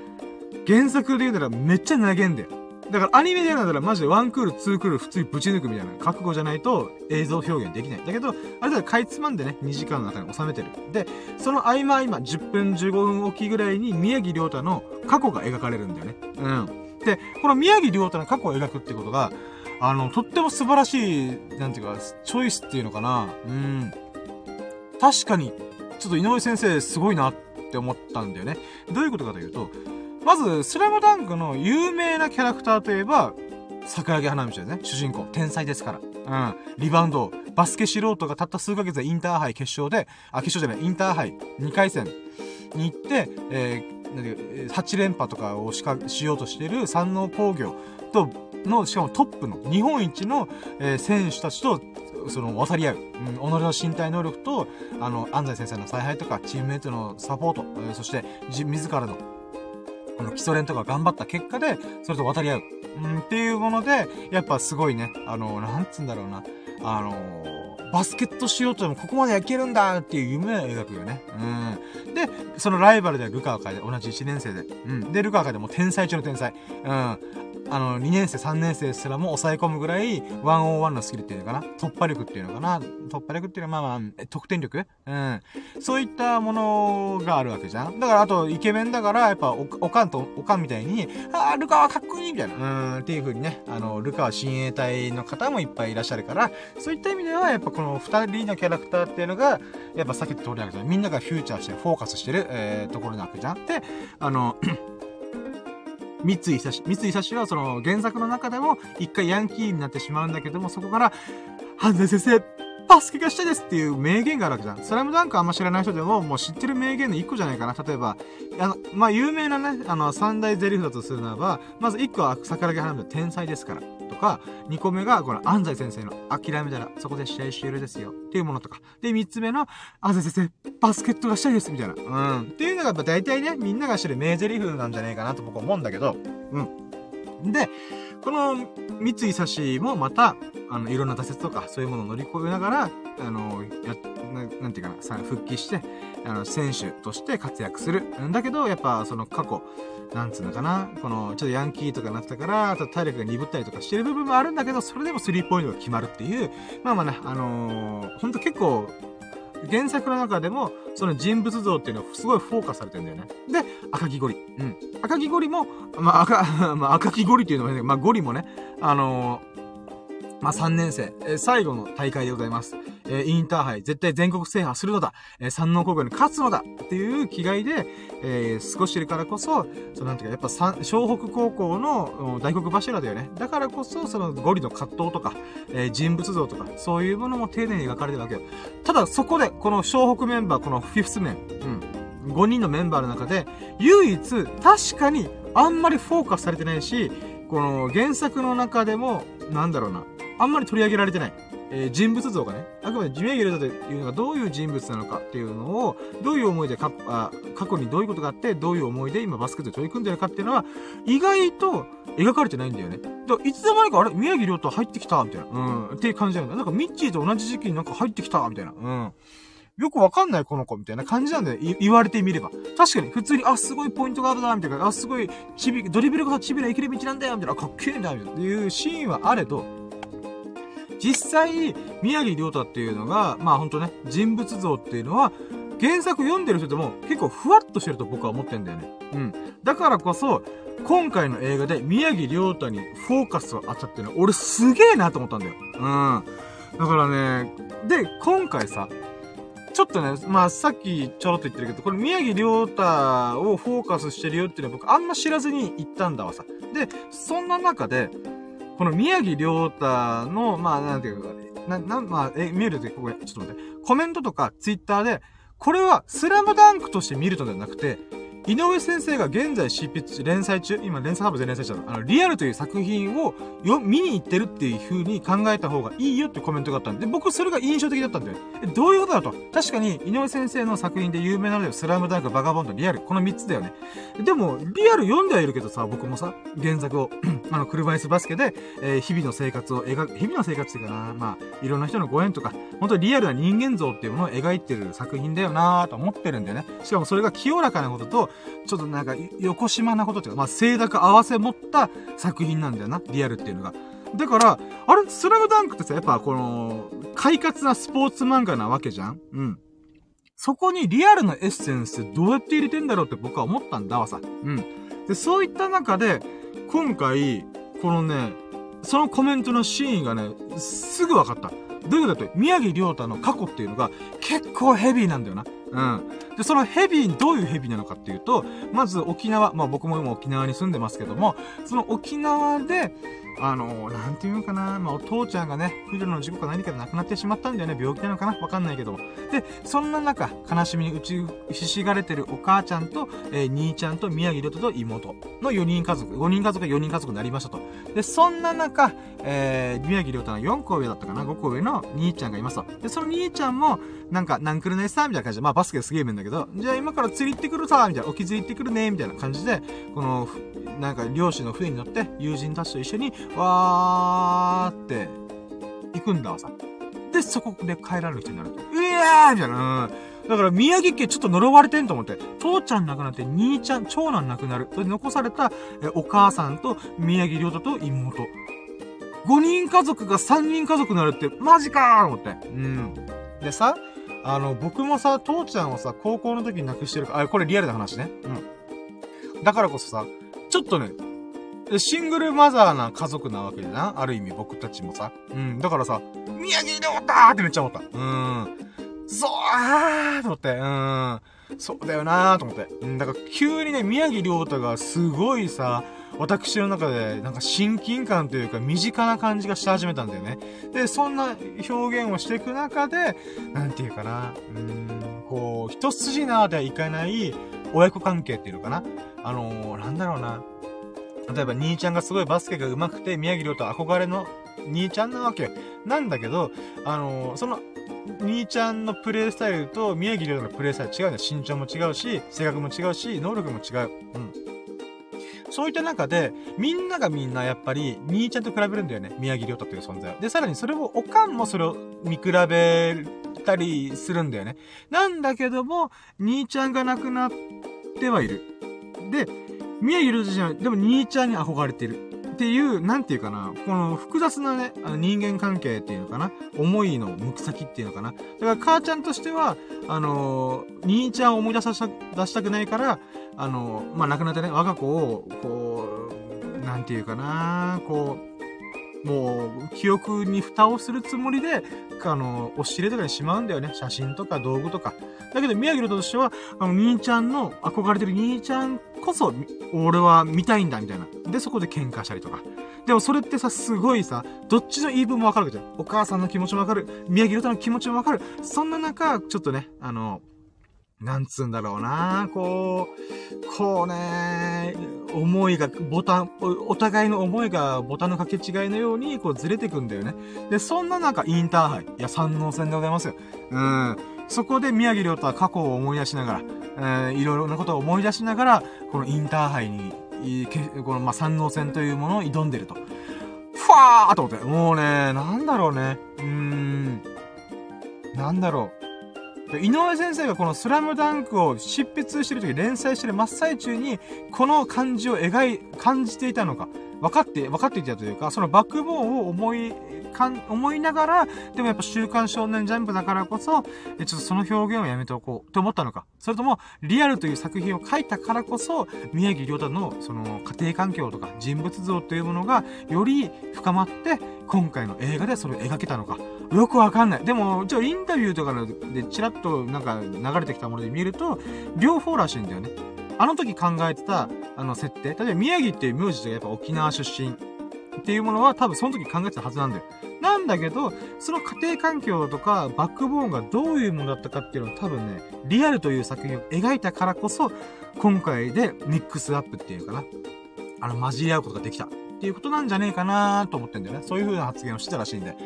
原作で言うたらめっちゃ投げんだよ。だからアニメでやるんだったらマジでワンクール、ツークール普通にぶち抜くみたいな覚悟じゃないと映像表現できない。だけど、あれだかいつまんでね、2時間の中に収めてる。で、その合間合間、10分15分おきぐらいに宮城亮太の過去が描かれるんだよね。うん。で、この宮城亮太の過去を描くってことが、あの、とっても素晴らしい、なんていうか、チョイスっていうのかな。うん。確かに、ちょっと井上先生すごいなって思ったんだよね。どういうことかというと、まず、スラムダンクの有名なキャラクターといえば、桜木花道ですね。主人公。天才ですから。うん。リバウンド。バスケ素人がたった数ヶ月でインターハイ決勝で、あ、決勝じゃない、インターハイ2回戦に行って、えー、8連覇とかをしか、しようとしている山王工業と、の、しかもトップの、日本一の、えー、選手たちと、その、渡り合う。うん、己の身体能力と、あの、安西先生の采配とか、チームメイトのサポート、えー、そして、自らのこの基礎練とか頑張った結果で、それと渡り合う。うん、っていうもので、やっぱすごいね、あの、なんつうんだろうな。あのバスケットしようとでもここまでいけるんだっていう夢を描くよね。うん。で、そのライバルではルカワ会で同じ1年生で。うん。で、ルカワ会でも天才中の天才。うん。あの、2年生、3年生すらも抑え込むぐらい、101のスキルっていうのかな突破力っていうのかな突破力っていうのは、まあまあ、得点力？うん。そういったものがあるわけじゃん。だから、あと、イケメンだから、やっぱお、おかんと、おかんみたいに、ああ、ルカはかっこいいみたいな。うん、っていう風にね、あの、ルカは親衛隊の方もいっぱいいらっしゃるから、そういった意味では、やっぱこの二人のキャラクターっていうのが、やっぱ避けて通り上げてみんながフューチャーして、フォーカスしてる、えー、ところなわけじゃん。で、あの、三井久志。三井久志はその原作の中でも一回ヤンキーになってしまうんだけども、そこから、半沢先生、バスケがしたいですっていう名言があるわけじゃん。スラムダンクあんま知らない人でも、もう知ってる名言の一個じゃないかな。例えば、あの、まあ、有名なね、あの、三大ゼリフだとするならば、まず一個は桜木花の天才ですから。とか、2個目が、この安西先生の諦めたら、そこで試合終了ですよ。っていうものとか。で、3つ目の、安西先生、バスケットがしたいです、みたいな。うん。っていうのが、やっぱ大体ね、みんなが知る名台詞なんじゃないかなと僕は思うんだけど、うん。で、この三井久志もまた、あの、いろんな挫折とか、そういうものを乗り越えながら、あの、や、ななんていうかな、さ、復帰して、あの、選手として活躍する。んだけど、やっぱ、その過去、なんつうのかな、この、ちょっとヤンキーとかなったから、ちょっと体力が鈍ったりとかしてる部分もあるんだけど、それでもスリーポイントが決まるっていう、まあまあね、あのー、ほんと結構、原作の中でも、その人物像っていうのはすごいフォーカスされてるんだよね。で、赤木ゴリ。うん。赤木ゴリも、まあ赤、まあ赤木ゴリっていうのはね、まあゴリもね、あのーまあ、3年生、え、最後の大会でございます。えー、インターハイ、絶対全国制覇するのだ。えー、山王高校に勝つのだっていう気概で、えー、過ごしてるからこそ、そのなんていうか、やっぱ三、湘北高校の大黒柱だよね。だからこそ、そのゴリの葛藤とか、えー、人物像とか、そういうものも丁寧に描かれてるわけよ。ただ、そこで、この湘北メンバー、このフィフスメン、うん、5人のメンバーの中で、唯一、確かに、あんまりフォーカスされてないし、この原作の中でも、なんだろうな、あんまり取り上げられてない。えー、人物像がね、あくまでジュエゲルというのがどういう人物なのかっていうのを、どういう思いでかあ、過去にどういうことがあって、どういう思いで今バスケットに取り組んでるかっていうのは、意外と描かれてないんだよね。だいつの間にか、あれ宮城亮太入ってきたみたいな。うん。っていう感じなんだ。なんかミッチーと同じ時期になんか入ってきたみたいな。うん。よくわかんないこの子みたいな感じなんだよ。言われてみれば。確かに、普通に、あ、すごいポイントガードだみたいな。あ、すごい、ちび、ドリブルがちびら生きる道なんだよみたいな。かっけえんだみたいな。っていうシーンはあれど、実際、宮城亮太っていうのが、まあほんとね、人物像っていうのは、原作読んでる人でも結構ふわっとしてると僕は思ってんだよね。うん。だからこそ、今回の映画で宮城亮太にフォーカスを当たってるの、俺すげえなと思ったんだよ。うん。だからね、で、今回さ、ちょっとね、まあさっきちょろっと言ってるけど、これ宮城亮太をフォーカスしてるよっていうのは僕あんま知らずに言ったんだわさ。で、そんな中で、この宮城亮太の、まあ、なんていうか、な、な、まあ、え、見えるで、ここちょっと待って。コメントとかツイッターで、これはスラムダンクとして見るとではなくて、井上先生が現在執筆、連載中、今連載ハブで連載中あの、リアルという作品をよ、見に行ってるっていう風に考えた方がいいよってコメントがあったんで、僕それが印象的だったんだよ。え、どういうことだと？確かに、井上先生の作品で有名なので、スラムダンク、バガボンド、リアル、この3つだよね。でも、リアル読んではいるけどさ、僕もさ、原作を、あの、車椅子バスケで、えー、日々の生活を描く、日々の生活っていうかな、まあ、いろんな人のご縁とか、本当にリアルな人間像っていうものを描いてる作品だよなぁと思ってるんだよね。しかもそれが清らかなことと、ちょっとなんか、横島なことっていうか、まあ、性格合わせ持った作品なんだよな、リアルっていうのが。だから、あれ、スラムダンクってさ、やっぱこの、快活なスポーツ漫画なわけじゃん？うん。そこにリアルなエッセンスどうやって入れてんだろうって僕は思ったんだわさ。うん。で、そういった中で、今回、このね、そのコメントのシーンがね、すぐ分かった。どういうことだって、宮城亮太の過去っていうのが結構ヘビーなんだよな。うん。で、そのヘビ、どういうヘビなのかっていうと、まず沖縄、まあ僕も今沖縄に住んでますけども、その沖縄で、あのー、なんていうのかな、まあ、お父ちゃんがね、不慮の事故か何かで亡くなってしまったんだよね。病気なのかなわかんないけど。で、そんな中、悲しみに打ちひしがれてるお母ちゃんと、えー、兄ちゃんと宮城亮太と妹の4人家族、5人家族が4人家族になりましたと。で、そんな中、えー、宮城亮太の4個上だったかな ?5 個上の兄ちゃんがいますと。で、その兄ちゃんも、なんか、なんくるねさ、みたいな感じで、まあバスケすげえ面だけど、じゃあ今から釣り行ってくるさ、みたいな、沖釣り行ってくるね、みたいな感じで、この、なんか漁師の船に乗って友人たちと一緒に、わーって行くんだわさ。で、そこで帰られる人になる。うわーみたいな。だから宮城家ちょっと呪われてんと思って。父ちゃん亡くなって、兄ちゃん、長男亡くなる。それで残された、え、お母さんと宮城亮太と妹。5人家族が3人家族になるって、マジかーと思って。うん。でさ、あの、僕もさ、父ちゃんをさ、高校の時に亡くしてるから、あ、これリアルな話ね。うん。だからこそさ、ちょっとね、シングルマザーな家族なわけじゃんある意味僕たちもさ。うん。だからさ、宮城でおったーってめっちゃ思った。うん。そうあーと思って。うん。そうだよなーと思って。うん。だから急にね、宮城亮太がすごいさ、私の中で、なんか親近感というか、身近な感じがし始めたんだよね。で、そんな表現をしていく中で、なんていうかな、うん、こう、一筋縄ではいかない親子関係っていうのかな。あのー、なんだろうな。例えば、兄ちゃんがすごいバスケが上手くて、宮城亮と憧れの兄ちゃんなわけ。なんだけど、あのー、その、兄ちゃんのプレイスタイルと宮城亮のプレイスタイル違うね。身長も違うし、性格も違うし、能力も違う。うん。そういった中で、みんながみんなやっぱり、兄ちゃんと比べるんだよね。宮城亮太という存在を。で、さらにそれを、おかんもそれを見比べたりするんだよね。なんだけども、兄ちゃんが亡くなってはいる。で、宮城亮太じゃない、でも兄ちゃんに憧れてる。っていう、なんていうかな、この複雑なね、あの人間関係っていうのかな、思いの向く先っていうのかな。だから母ちゃんとしては、あのー、兄ちゃんを思い出させた、出したくないから、あのー、まあ、亡くなったね、我が子を、こう、なんていうかな、こう、もう、記憶に蓋をするつもりで、あの、押し入れとかにしまうんだよね。写真とか道具とか。だけど、宮城のとしては、あの、兄ちゃんの、憧れてる兄ちゃんこそ、俺は見たいんだ、みたいな。で、そこで喧嘩したりとか。でもそれってさ、すごいさ、どっちの言い分もわかるわけじゃん。お母さんの気持ちもわかる。宮城のとの気持ちもわかる。そんな中、ちょっとね、あの、なんつうんだろうなこう、こうね、思いが、ボタン、お互いの思いがボタンの掛け違いのように、こうずれてくんだよね。で、そんな中、インターハイ。いや、三能戦でございますよ。うん。そこで宮城亮太は過去を思い出しながら、えー、いろいろなことを思い出しながら、このインターハイに、この、まあ、三能戦というものを挑んでると。ふわーと思って。もうね、なんだろうね。うーん。なんだろう。井上先生がこのスラムダンクを執筆してる時、連載してる真っ最中に、この感じを描い、感じていたのか。分かって、分かっていたというか、そのバックボーンを思い、かん、思いながら、でもやっぱ週刊少年ジャンプだからこそ、ちょっとその表現をやめておこうと思ったのか。それとも、リアルという作品を書いたからこそ、宮城亮太のその家庭環境とか人物像というものが、より深まって、今回の映画でそれを描けたのか。よくわかんない。でも、一応インタビューとかでチラッとなんか流れてきたもので見ると、両方らしいんだよね。あの時考えてた、あの設定、例えば宮城っていう名字でやっぱ沖縄出身っていうものは多分その時考えてたはずなんだよ。なんだけど、その家庭環境とか、バックボーンがどういうものだったかっていうのを多分ね、リアルという作品を描いたからこそ、今回でミックスアップっていうかな。あの、混じり合うことができた。っていうことなんじゃねえかなと思ってんだよね。そういう風な発言をしてたらしいんで。だか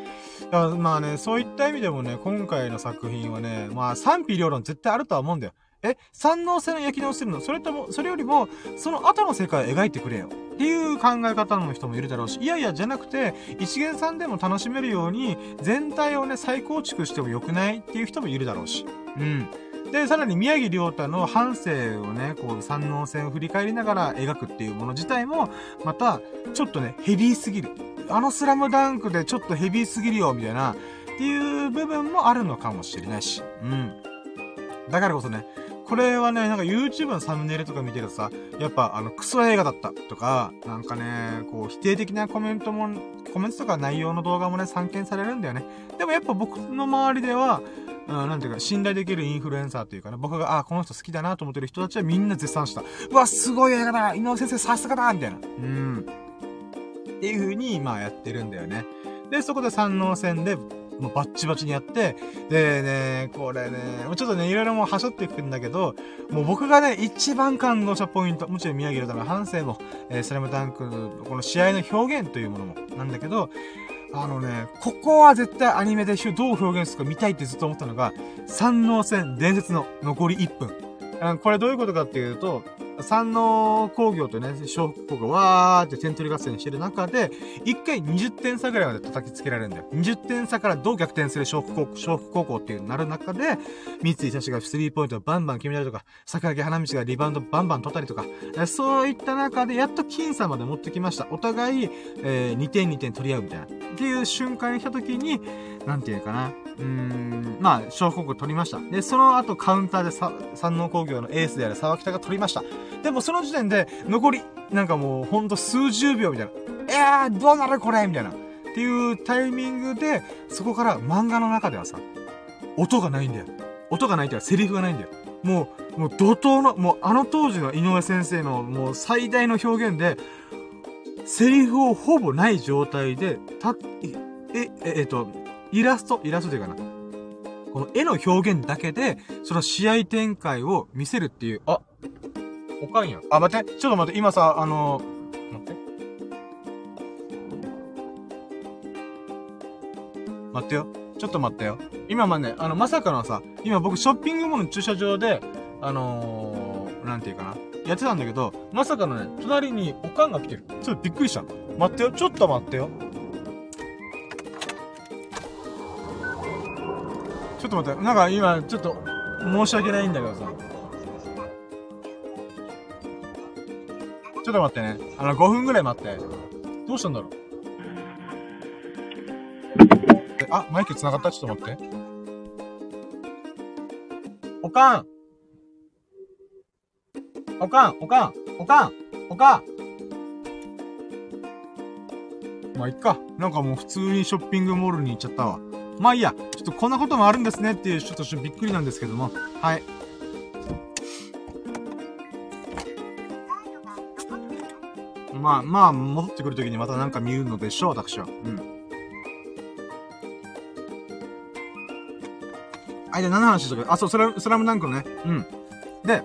らまあね、そういった意味でもね、今回の作品はね、まあ賛否両論絶対あるとは思うんだよ。え、三能性の焼き直してるの？それとも、それよりも、その後の世界を描いてくれよ。っていう考え方の人もいるだろうし、いやいや、じゃなくて、一元さんでも楽しめるように、全体をね、再構築してもよくないっていう人もいるだろうし。うん。で、さらに宮城亮太の半生をね、こう、三能線を振り返りながら描くっていうもの自体も、また、ちょっとね、ヘビーすぎる。あのスラムダンクでちょっとヘビーすぎるよ、みたいな、っていう部分もあるのかもしれないし。うん。だからこそね、これはね、なんか YouTube のサムネイルとか見てるとさ、やっぱあの、クソ映画だったとか、なんかね、こう、否定的なコメントも、コメントとか内容の動画もね、散見されるんだよね。でもやっぱ僕の周りでは、うん、なんていうか、信頼できるインフルエンサーというかね、僕が、あ、この人好きだなと思ってる人たちはみんな絶賛した。うわ、すごい映画だ井上先生さすがだみたいな。うん。っていう風に、まあやってるんだよね。で、そこで三能線で、もうバッチバチにやって、でね、これね、もうちょっとね、いろいろもうはしょっていくんだけど、もう僕がね、一番感動したポイント、もちろん宮城のための反省も、えー、スラムダンクのこの試合の表現というものも、なんだけど、あのね、ここは絶対アニメでどう表現するか見たいってずっと思ったのが、三能戦伝説の残り1分。これどういうことかっていうと、山王工業とね、小北高校わーって点取り合戦してる中で、一回20点差ぐらいまで叩きつけられるんだよ。20点差からどう逆転する小北高校、小北高校っていうなる中で、三井久志がスリーポイントバンバン決めたりとか、坂木花道がリバウンドバンバン取ったりとか、そういった中でやっと僅差まで持ってきました。お互い、えー、2点2点取り合うみたいな。っていう瞬間に来た時に、なんていうかな。うーん、まあ、小北高校取りました。で、その後カウンターでさ、山王工業のエースである沢北が取りました。でもその時点で、残り、なんかもう、ほんと数十秒みたいな。えー、どうなるこれみたいな。っていうタイミングで、そこから漫画の中ではさ、音がないんだよ。音がないっていうか、セリフがないんだよ。もう、もう怒涛の、もうあの当時の井上先生のもう最大の表現で、セリフをほぼない状態で、た、え、え、えっと、イラスト、イラストというかな。この絵の表現だけで、その試合展開を見せるっていう、あ、おかんや。あ、待って。ちょっと待って。今さ、あのー、待って。待ってよ。ちょっと待ってよ。今まね、あの、まさかのさ、今僕ショッピングモールの駐車場で、あのー、なんていうかな。やってたんだけど、まさかのね、隣におかんが来てる。ちょっとびっくりした。待ってよ。ちょっと待ってよ。ちょっと待って。なんか今、ちょっと、申し訳ないんだけどさ。ちょっと待ってね。あの、5分ぐらい待って。どうしたんだろう？あ、マイク繋がった？ちょっと待って。おかんおかんおかんおかんおかんまあ、いっか。なんかもう普通にショッピングモールに行っちゃったわ。まあいいや。ちょっとこんなこともあるんですねっていう、ちょっとびっくりなんですけども。はい。まあ、まあ、戻ってくるときにまたなんか見るのでしょう、私は。うん。あ、で、何の話したかあ、そう、スラスラムダンクのね。うん。で、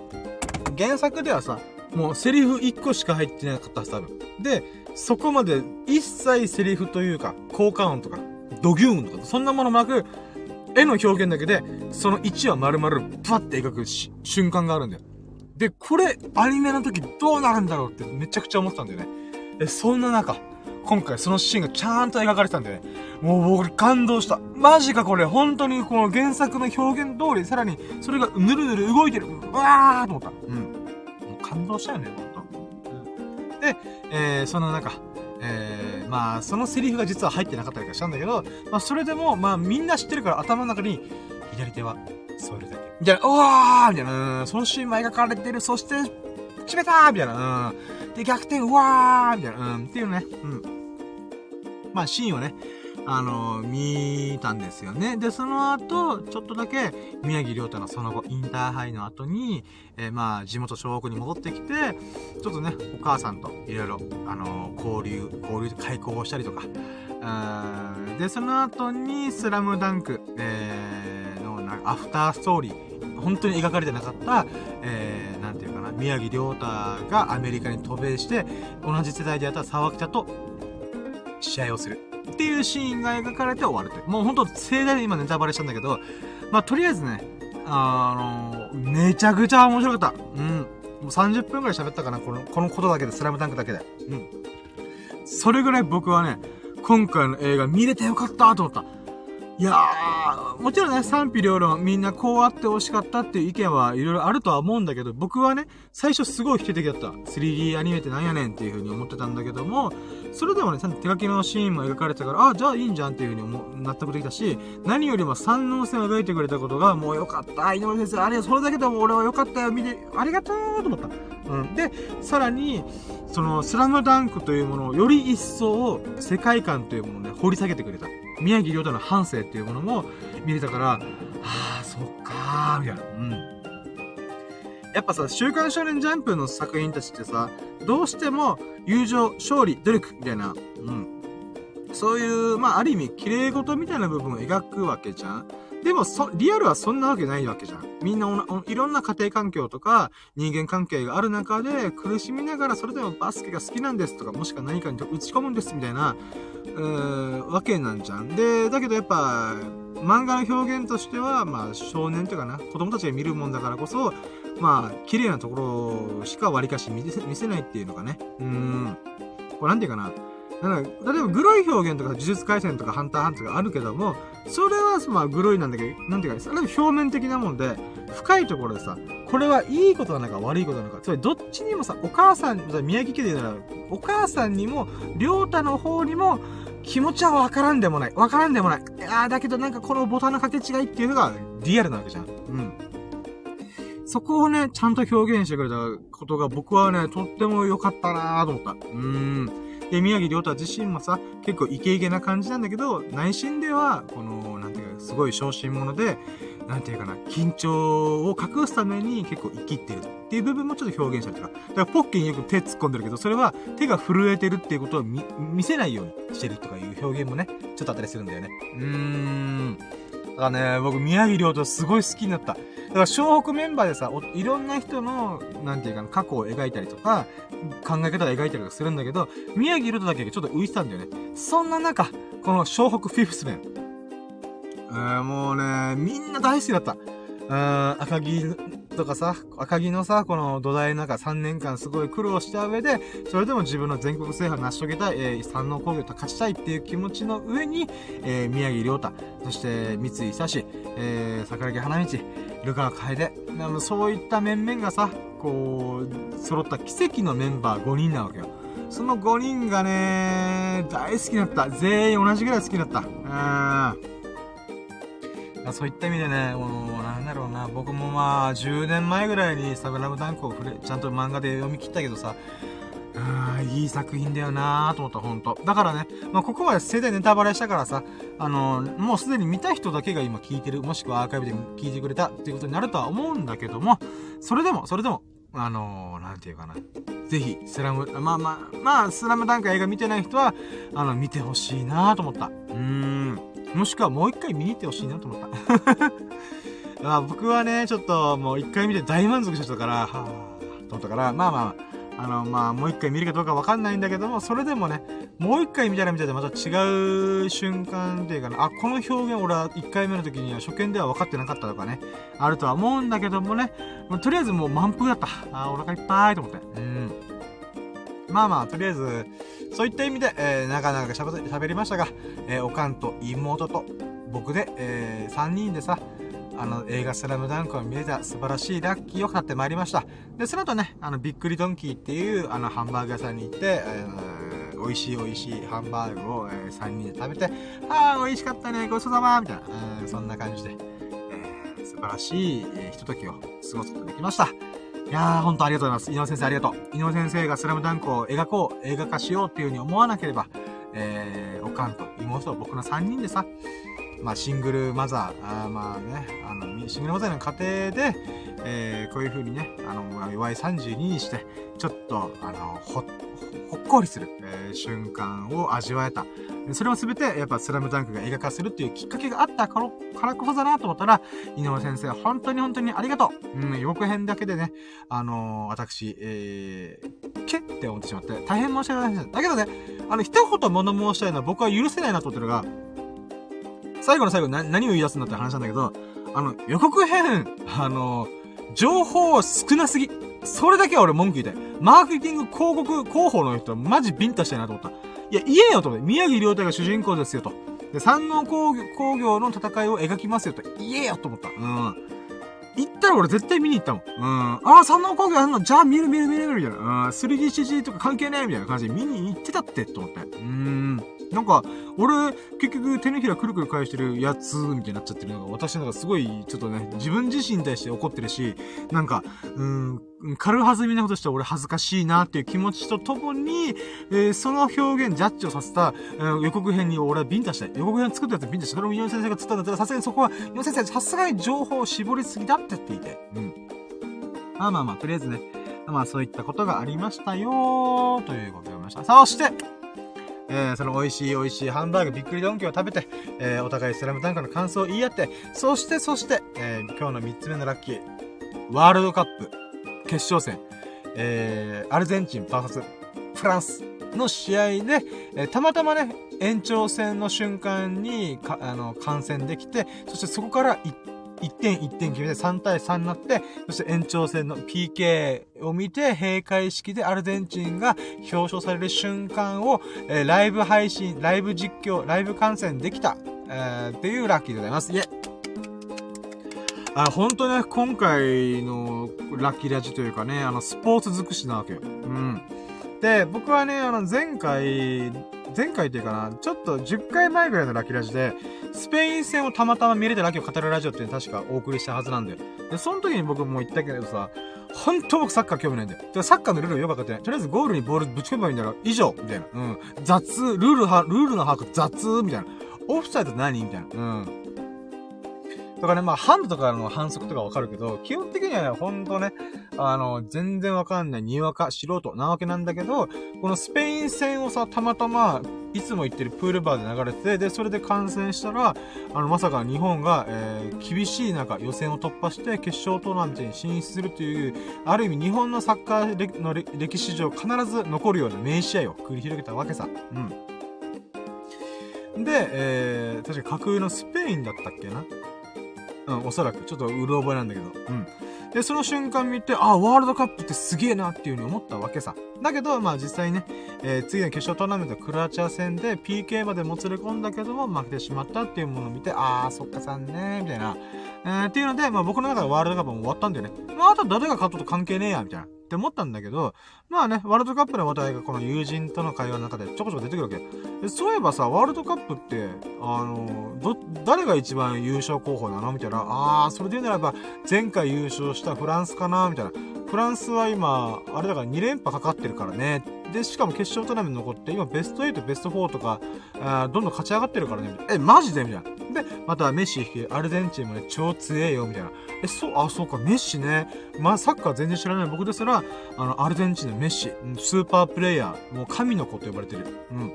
原作ではさ、もうセリフ1個しか入ってなかったはず多分。で、そこまで一切セリフというか、効果音とか、ドギューンとか、そんなものもなく、絵の表現だけで、その1話丸々、パッて描くし瞬間があるんだよ。で、これ、アニメの時どうなるんだろうってめちゃくちゃ思ってたんだよね。で、そんな中、今回そのシーンがちゃんと描かれてたんでね、もう僕感動した。マジかこれ、本当にこの原作の表現通り、さらにそれがぬるぬる動いてる。うわーと思った。うん。もう感動したよね、ほんと。うん、で、えー、その中、えー、まあ、そのセリフが実は入ってなかったりとかしたんだけど、まあ、それでも、まあ、みんな知ってるから頭の中に、左手は添えるだけ。みたいな、うわーみたいな、そのシーンも描かれてる、そして、決めたーみたいな、うん。で、逆転、うわーみたいな、うん、っていうね、うん。まあ、シーンをね、あの、見たんですよね。で、その後、ちょっとだけ、宮城亮太のその後、インターハイの後に、えー、まあ、地元小北に戻ってきて、ちょっとね、お母さんといろいろ、あの交流、交流開講をしたりとか、で、その後に、スラムダンク、えー、の、なんか、アフターストーリー、本当に描かれてなかった、えー、なんていうかな、宮城亮太がアメリカに渡米して、同じ世代でやった沢北と試合をする。っていうシーンが描かれて終わるという。もうほんと盛大に今ネタバレしたんだけど、まあ、とりあえずね、あのー、めちゃくちゃ面白かった。うん。もう30分くらい喋ったかな、この、このことだけで、スラムダンクだけで。うん。それぐらい僕はね、今回の映画見れてよかったと思った。いやー、もちろんね、賛否両論、みんなこうあって欲しかったっていう意見はいろいろあるとは思うんだけど、僕はね、最初すごい否定的だった。3D アニメってなんやねんっていう風に思ってたんだけども、それでもね、ちゃんと手書きのシーンも描かれてたから、あ、じゃあいいんじゃんっていう風に思納得できたし、何よりも三能線を描いてくれたことが、もうよかった。井上先生、あれ、それだけでも俺はよかったよ。見て、ありがとうと思った。うん。で、さらに、その、スラムダンクというものをより一層、世界観というものをね、掘り下げてくれた。宮城亮太の半生っていうものも見れたから、ああ、そっかー、みたいな。うん。やっぱさ、週刊少年ジャンプの作品たちってさ、どうしても友情、勝利、努力、みたいな、うん。そういう、まあ、ある意味、綺麗事みたいな部分を描くわけじゃん。でも、そ、リアルはそんなわけないわけじゃん。みんなおお、いろんな家庭環境とか、人間関係がある中で、苦しみながら、それでもバスケが好きなんですとか、もしくは何かに打ち込むんです、みたいな、うーわけなんじゃん。で、だけどやっぱ、漫画の表現としては、まあ、少年というかな、子供たちが見るもんだからこそ、まあ、綺麗なところしか割かし見せ見せないっていうのがね。うーん。これなんていうかな。なんか、例えば、グロい表現とか、呪術回戦とか、ハンターハンターがあるけども、それは、まあ、グロいなんだけど、なんていうか、それは表面的なもんで、深いところでさ、これはいいことなのか悪いことなのか、つまり、どっちにもさ、お母さん、宮城家で言うなら、お母さんにも、りょうたの方にも、気持ちはわからんでもない。わからんでもない。ああ、だけどなんかこのボタンの掛け違いっていうのがリアルなわけじゃん。うん。そこをね、ちゃんと表現してくれたことが僕はね、とっても良かったなーと思った。うーん。で、宮城亮太自身もさ、結構イケイケな感じなんだけど、内心では、この、なんていうか、すごい小心者で、なんていうかな、緊張を隠すために結構生きってるっていう部分もちょっと表現したりとか。だからポッケによく手突っ込んでるけど、それは手が震えてるっていうことを見せないようにしてるとかいう表現もね、ちょっとあったりするんだよね。うーん。だからね、僕、宮城亮太すごい好きになった。だから、湘北メンバーでさ、いろんな人の、なんていうかな、過去を描いたりとか、考え方を描いたりとかするんだけど、宮城ルトだけちょっと浮いてたんだよね。そんな中、この湘北フィフスメン。えー、もうね、みんな大好きだった。赤木とかさ、赤木のさ、この土台の中3年間すごい苦労した上で、それでも自分の全国制覇成し遂げたい、えー、山王工業と勝ちたいっていう気持ちの上に、えー、宮城亮太、そして三井久志、えー、桜木花道、ルカ楓、そういった面々がさ、こう、揃った奇跡のメンバー5人なわけよ。その5人がね、大好きになった。全員同じぐらい好きになった。うん。そういった意味でね、もう、なんだろうな、僕もまあ、10年前ぐらいにサブラムダンクを触れ、ちゃんと漫画で読み切ったけどさ、ああ、いい作品だよなーと思った、ほんと。だからね、まあ、ここまで世代ネタバレしたからさ、あのー、もうすでに見た人だけが今聞いてる、もしくはアーカイブで聞いてくれたっていうことになるとは思うんだけども、それでも、それでも、あのー、なんていうかな。ぜひ、スラム、まあまあ、まあ、スラムダンク映画見てない人は、あの、見てほしいなと思った。うーん。もしくはもう一回見に行ってほしいなと思った。ま あ僕はね、ちょっともう一回見て大満足してたから、はぁ、と思ったから、まあまあ、あの、まあもう一回見るかどうかわかんないんだけども、それでもね、もう一回見たら見たらまた違う瞬間っていうかな、あ、この表現俺は一回目の時には初見では分かってなかったとかね、あるとは思うんだけどもね、ま、とりあえずもう満腹だった。あ、お腹いっぱいと思って。うん。まあまあ、とりあえず、そういった意味で、えー、なかなか喋りましたが、えー、おかんと妹と僕で、えー、3人でさ、あの、映画スラムダンクを見れた素晴らしいラッキーを買ってまいりました。で、その後ね、あの、びっくりドンキーっていう、あの、ハンバーグ屋さんに行って、えー、美味しい美味しいハンバーグを、えー、3人で食べて、あー、美味しかったね、ごちそうさまみたいな、えー、そんな感じで、えー、素晴らしい、えー、ひとときを過ごすことができました。いやー、ほんとありがとうございます。井上先生ありがとう。井上先生がスラムダンクを描こう、映画化しようっていうふうに思わなければ、えー、おかんと。妹と僕の3人でさ、まあ、シングルマザー、あまあね、あの、シングルマザーの家庭で、えー、こういう風にね、あの、弱い32にして、ちょっと、あの、ほ、ほっこりする、えー、瞬間を味わえた。それをすべて、やっぱスラムダンクが映画化するっていうきっかけがあったからからこそだなと思ったら、井上先生、本当に本当にありがとう。うん、予告編だけでね、あのー、私、えー、けって思ってしまって、大変申し訳ないです。だけどね、あの、一言物申したいのは僕は許せないなと思ってるのが、最後の最後に何を言い出すんだって話なんだけど、あの、予告編、あの、情報少なすぎ。それだけは俺文句言いたい。マーケティング広告広報の人マジビンタしたいなと思った。いや、言えよと思って。宮城亮太が主人公ですよと。で、山王工業工業の戦いを描きますよと。言えよと思った。うん。行ったら俺絶対見に行ったもん。うん。ああ、山王工業あんの？じゃあ見る見る見る見るみたいな。うん。3DCG とか関係ないみたいな感じで見に行ってたってと思って。うーん。なんか、俺、結局手のひらくるくる返してるやつ、みたいになっちゃってるのが、私なんかすごい、ちょっとね、自分自身に対して怒ってるし、なんか、うん、軽はずみなことしたら俺恥ずかしいなっていう気持ちとともに、えー、その表現、ジャッジをさせた、えー、予告編に俺はビンタしたい。予告編作ったやつビンタしたい。それもヨン先生が釣ったんだったら、さすがにそこは、ヨン先生、さすがに情報を絞りすぎだって言って言って。うん。まあまあまあ、とりあえずね、まあそういったことがありましたよ、ということでございました。そして、えー、その美味しい美味しいハンバーグびっくりドンキを食べて、えー、お互いスラムダンクの感想を言い合って、そしてそして、えー、今日の3つ目のラッキー、ワールドカップ決勝戦、えー、アルゼンチン VS フランスの試合で、えー、たまたまね、延長戦の瞬間に、か、あの、観戦できて、そしてそこから1 1点1点決めて3対3になって、そして延長戦の PK を見て、閉会式でアルゼンチンが表彰される瞬間を、えー、ライブ配信、ライブ実況、ライブ観戦できた、えー、っていうラッキーでございます。イェあ、本当ね、今回のラッキーラジというかね、あの、スポーツ尽くしなわけよ。うん。で、僕はね、あの、前回、前回っていうかな、ちょっと10回前ぐらいのラッキーラジで、スペイン戦をたまたま見れてラッキーを語るラジオっていうの確かお送りしたはずなんだよ。で、その時に僕も言ったけどさ、本当僕サッカー興味ないんだよ。で、サッカーのルールよくわかってない。とりあえずゴールにボールぶち込めばいいんだろ。以上みたいな。うん。雑、ルールは、ルールの把握雑みたいな。オフサイド何？みたいな。うん。とかね、まあ、ハンドとかの反則とかわかるけど、基本的にはね、ほんとね、あの、全然わかんない、にわか、素人なわけなんだけど、このスペイン戦をさ、たまたま、いつも行ってるプールバーで流れてて、で、それで観戦したら、あの、まさか日本が、えー、厳しい中、予選を突破して決勝トーナメントに進出するという、ある意味日本のサッカーの歴史上必ず残るような名試合を繰り広げたわけさ。うん。で、えー、確か架空のスペインだったっけな？うん、おそらく。ちょっとうる覚えなんだけど。うん。で、その瞬間見て、あ、ワールドカップってすげえなっていう風に思ったわけさ。だけど、まあ実際ね、えー、次の決勝トーナメントクロアチア戦で PK までもつれ込んだけども負けてしまったっていうものを見て、あー、そっかさんねみたいな。えー、っていうので、まあ僕の中でワールドカップも終わったんだよね。まああと誰が勝ったと関係ねえや、みたいな。って思ったんだけど、まあね、ワールドカップの話題がこの友人との会話の中でちょこちょこ出てくるわけ。そういえばさ、ワールドカップって、あの、ど、誰が一番優勝候補なの？みたいな。あー、それで言うならば、前回優勝したフランスかな？みたいな。フランスは今、あれだから2連覇かかってるからね。で、しかも決勝トーナメント残って、今ベスト8、ベスト4とか、あどんどん勝ち上がってるからね。え、マジで？みたいな。で、またメッシ引き、アルゼンチンもね、超強えよ、みたいな。え、そう、あ、そうか、メッシね。まあ、サッカー全然知らない僕ですら、あの、アルゼンチンのメッシ、スーパープレイヤー、もう神の子と呼ばれてる。うん。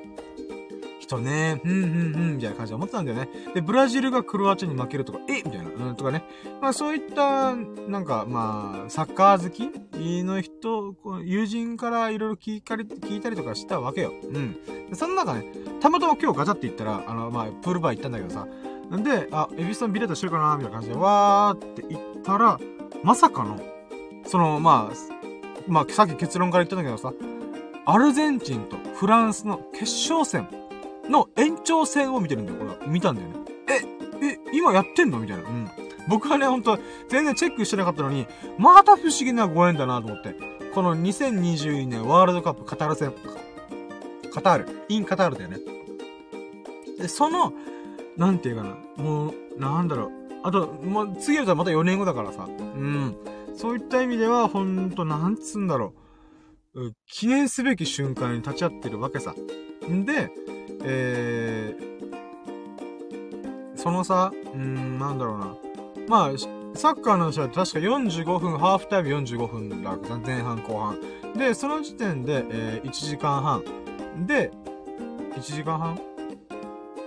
人ね、うん、うん、うん、みたいな感じで思ってたんだよね。で、ブラジルがクロアチアに負けるとか、え？みたいな、うん、とかね。まあそういった、なんか、まあ、サッカー好きの人、友人からいろいろ聞いたり、聞いたりとかしたわけよ。うん。でその中ね、たまたま今日ガチャって言ったら、あの、まあ、プールバー行ったんだけどさ、んで、あ、エビスさんビレットしてるかなみたいな感じで、わーって言ったら、まさかの、その、まあ、まあ、さっき結論から言ったんだけどさ、アルゼンチンとフランスの決勝戦の延長戦を見てるんだよ、これ。見たんだよね。え、え、今やってんの？みたいな。うん。僕はね、ほんと、全然チェックしてなかったのに、また不思議なご縁だなと思って。この2022年ワールドカップカタール戦、カタール、インカタールだよね。で、その、なんていうかな、もう、なんだろう。あと、もう、次やったらまた4年後だからさ。うん。そういった意味では、ほんと、なんつうんだろう。記念すべき瞬間に立ち会ってるわけさ。んで、えー、その差、うん、なんだろうな。まあ、サッカーの試合確か45分、ハーフタイム45分だった前半後半。で、その時点で、えー、1時間半。で、1時間半？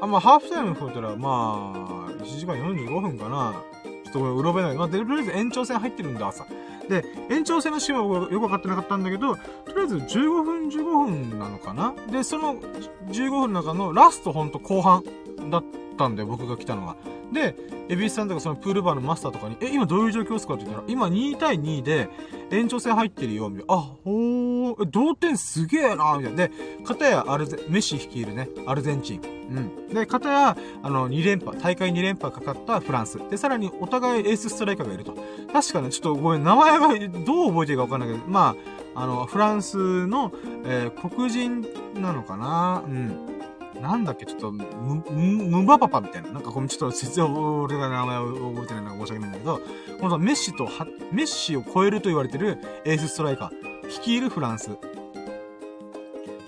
あ、まあ、ハーフタイム増えたら、まあ、1時間45分かな。ちょっとこれ、うろべない。まあ、とりあえず延長戦入ってるんで、朝。で、延長戦のシーンはよくわかってなかったんだけど、とりあえず15分15分なのかな？で、その15分の中のラストほんと後半だったんだよ、僕が来たのは。で、エビスさんとかそのプールバーのマスターとかに、え、今どういう状況ですかって言ったら、今2対2で延長戦入ってるよ、みたいな。あ、ほー、同点すげえな、みたいな。で、片やアルゼ、メッシ率いるね、アルゼンチン。うん。で、片や、あの、2連覇、大会2連覇かかったフランス。で、さらにお互いエースストライカーがいると。確かね、ちょっとごめん、名前がどう覚えてるかわかんないけど、まあ、あの、フランスの、えー、黒人なのかなうん。なんだっけ、ちょっと、む、む、むばパパみたいな。なんかこのちょっと説明、俺が名前を覚えてないのが申し訳ないんだけど、このメッシと、メッシを超えると言われてるエースストライカー、率いるフランス。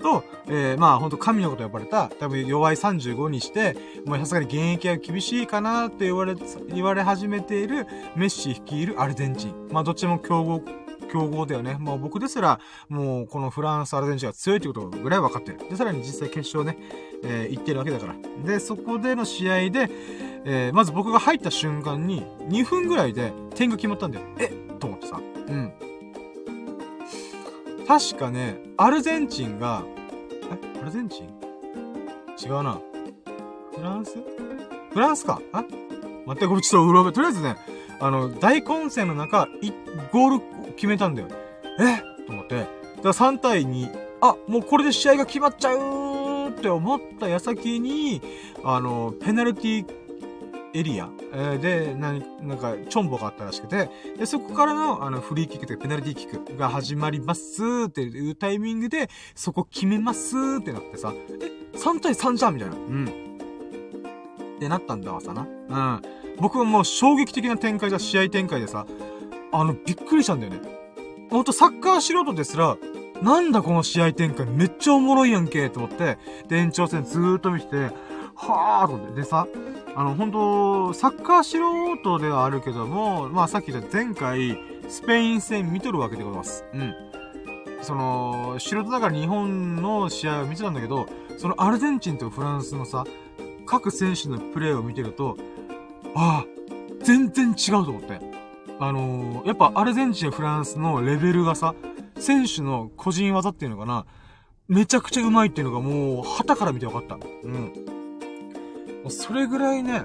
と、えー、まあほんと神のこと呼ばれた、多分弱い35にして、もうさすがに現役は厳しいかなって言われ、言われ始めているメッシ率いるアルゼンチン。まあどっちも強豪強豪だよね。もう僕ですら、もうこのフランス、アルゼンチンが強いってことぐらい分かってる。で、さらに実際決勝ね、えー、行ってるわけだから。で、そこでの試合で、えー、まず僕が入った瞬間に、2分ぐらいで点が決まったんだよ。えと思ってさ。うん。確かね、アルゼンチンが、え？アルゼンチン？違うな。フランス？フランスかあ待って、これちょっとうろべ、とりあえずね、あの、大混戦の中、ゴール決めたんだよ。え？と思って。だから3対2。あ、もうこれで試合が決まっちゃうって思った矢先に、あの、ペナルティエリア、で、なんか、チョンボがあったらしくて、で、そこからの、あの、フリーキックというか、ペナルティーキックが始まりますっていうタイミングで、そこ決めますってなってさ、え、3対3じゃんみたいな。うん。ってなったんだわさな。うん。僕はもう衝撃的な展開じゃ、試合展開でさ、あの、びっくりしたんだよね。ほんとサッカー素人ですら、なんだこの試合展開めっちゃおもろいやんけと思って、で、延長戦ずーっと見てて、はーと思って。でさ、あの、本当サッカー素人ではあるけども、まあさっき言った前回、スペイン戦見とるわけでございます。うん。その、素人だから日本の試合を見てたんだけど、そのアルゼンチンとフランスのさ、各選手のプレーを見てると、ああ、全然違うと思って。あのー、やっぱアルゼンチン、フランスのレベルがさ、選手の個人技っていうのかな、めちゃくちゃうまいっていうのがもう、旗から見て分かった。うん。それぐらいね、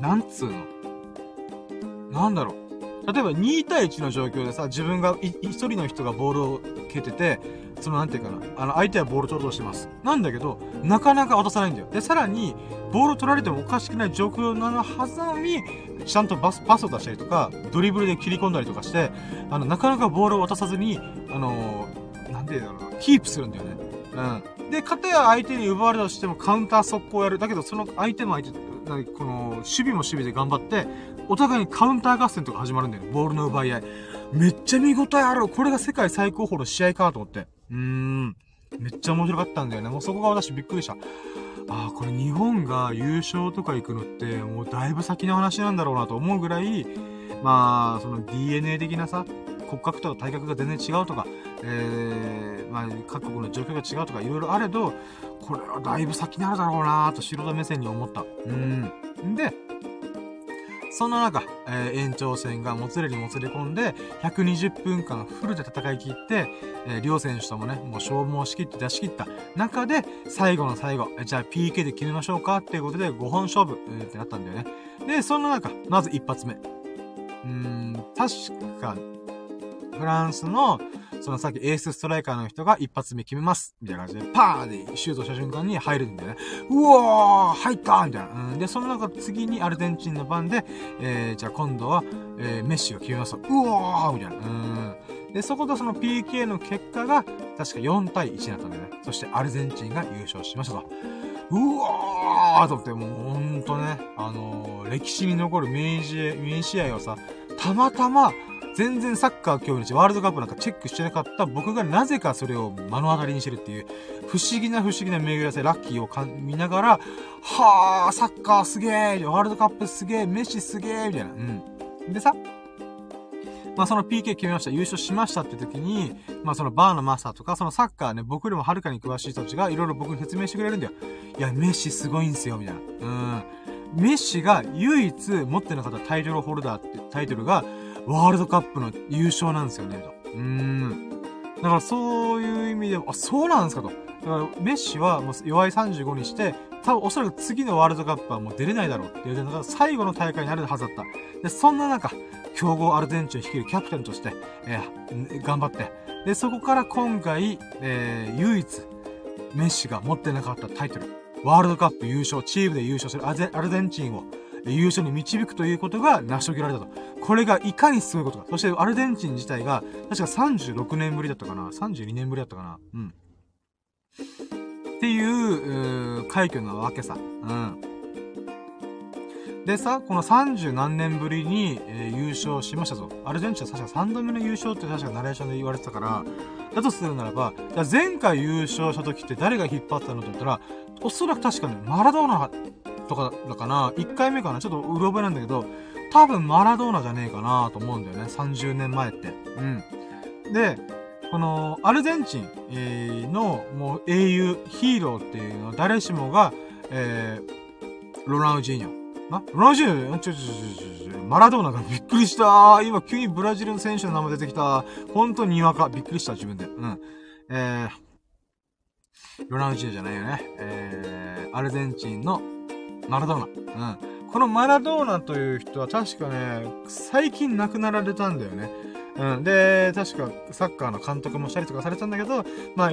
なんつうの。なんだろう。例えば2対1の状況でさ、自分が一人の人がボールを蹴ってて、そのなんていうかな、あの、相手はボール取ろうとしてます。なんだけど、なかなか渡さないんだよ。で、さらに、ボール取られてもおかしくない状況なのはずなのに、ちゃんとパス、パスを出したりとか、ドリブルで切り込んだりとかして、あの、なかなかボールを渡さずに、あのー、なんていうのかな、キープするんだよね。うん。で、かたや相手に奪われたとしてもカウンター速攻やる。だけど、その相手も相手、この、守備も守備で頑張って、お互いにカウンター合戦とか始まるんだよね。ボールの奪い合い。めっちゃ見応えある。これが世界最高峰の試合かと思って。うーん。めっちゃ面白かったんだよね。もうそこが私びっくりした。ああ、これ日本が優勝とか行くのって、もうだいぶ先の話なんだろうなと思うぐらい、まあ、その DNA 的なさ、骨格とか体格が全然違うとか、えー、まあ、各国の状況が違うとかいろいろあれど、これはだいぶ先になるだろうなと素人目線に思った。うん。で、そんな中、えー、延長戦がもつれにもつれ込んで、120分間フルで戦い切って、えー、両選手ともね、もう消耗しきって出し切った中で、最後の最後、じゃあ PK で決めましょうかっていうことで5本勝負、えー、ってなったんだよね。で、そんな中、まず一発目。うーん、確か、フランスの、そのさっきエースストライカーの人が一発目決めます。みたいな感じで、パーでシュートした瞬間に入るんだよね。うわー入ったみたいな。うん。で、その中次にアルゼンチンの番で、えー、じゃあ今度は、えー、メッシが決めますと。うわーみたいな。うん。で、そことその PK の結果が、確か4対1になったんだよね。そしてアルゼンチンが優勝しましたと。うわーと思って、もうほんとね、あのー、歴史に残る名試合、名試合をさ、たまたま、全然サッカー興味ないワールドカップなんかチェックしてなかった僕がなぜかそれを目の当たりにしてるっていう、不思議な不思議な巡らせ、ラッキーをか見ながら、はぁ、サッカーすげえワールドカップすげえメッシすげえみたいな。うん。でさ、まあその PK 決めました、優勝しましたって時に、まあそのバーのマスターとか、そのサッカーね、僕よりもはるかに詳しい人たちがいろいろ僕に説明してくれるんだよ。いや、メッシすごいんすよ、みたいな。うん。メッシが唯一持ってなかったタイトルホルダーってタイトルが、ワールドカップの優勝なんですよね、と。うーん。だからそういう意味でも、あ、そうなんですかと。だからメッシはもう弱い35にして、多分おそらく次のワールドカップはもう出れないだろうって言うのが最後の大会になるはずだった。で、そんな中、強豪アルゼンチンを率いるキャプテンとして、えー、頑張って。で、そこから今回、えー、唯一、メッシが持ってなかったタイトル、ワールドカップ優勝、チームで優勝するアルゼンチンを優勝に導くということが成し遂げられたと。これがいかにすごいことか。そしてアルゼンチン自体が、確か36年ぶりだったかな ?32 年ぶりだったかなうん。っていう、う快挙なわけさ。うん。でさ、この30何年ぶりに、えー、優勝しましたぞ。アルゼンチンは確か3度目の優勝って確かナレーションで言われてたから、だとするならば、前回優勝した時って誰が引っ張ったのと言ったら、おそらく確かね、マラドーナとかだかな ?1 回目かなちょっとうろ覚えなんだけど、多分マラドーナじゃねえかなと思うんだよね。30年前って。うん。で、この、アルゼンチンのもう英雄、ヒーローっていうのは誰しもが、えー、ロナウジーニョ。なブラジル？ちょちょちょちょちょ、マラドーナがびっくりした今急にブラジルの選手の名前出てきた。本当ににわか。びっくりした、自分で。うん。えー、ロナウジーじゃないよね。えー、アルゼンチンのマラドーナ。うん。このマラドーナという人は確かね、最近亡くなられたんだよね。うん。で、確かサッカーの監督もしたりとかされたんだけど、まあ、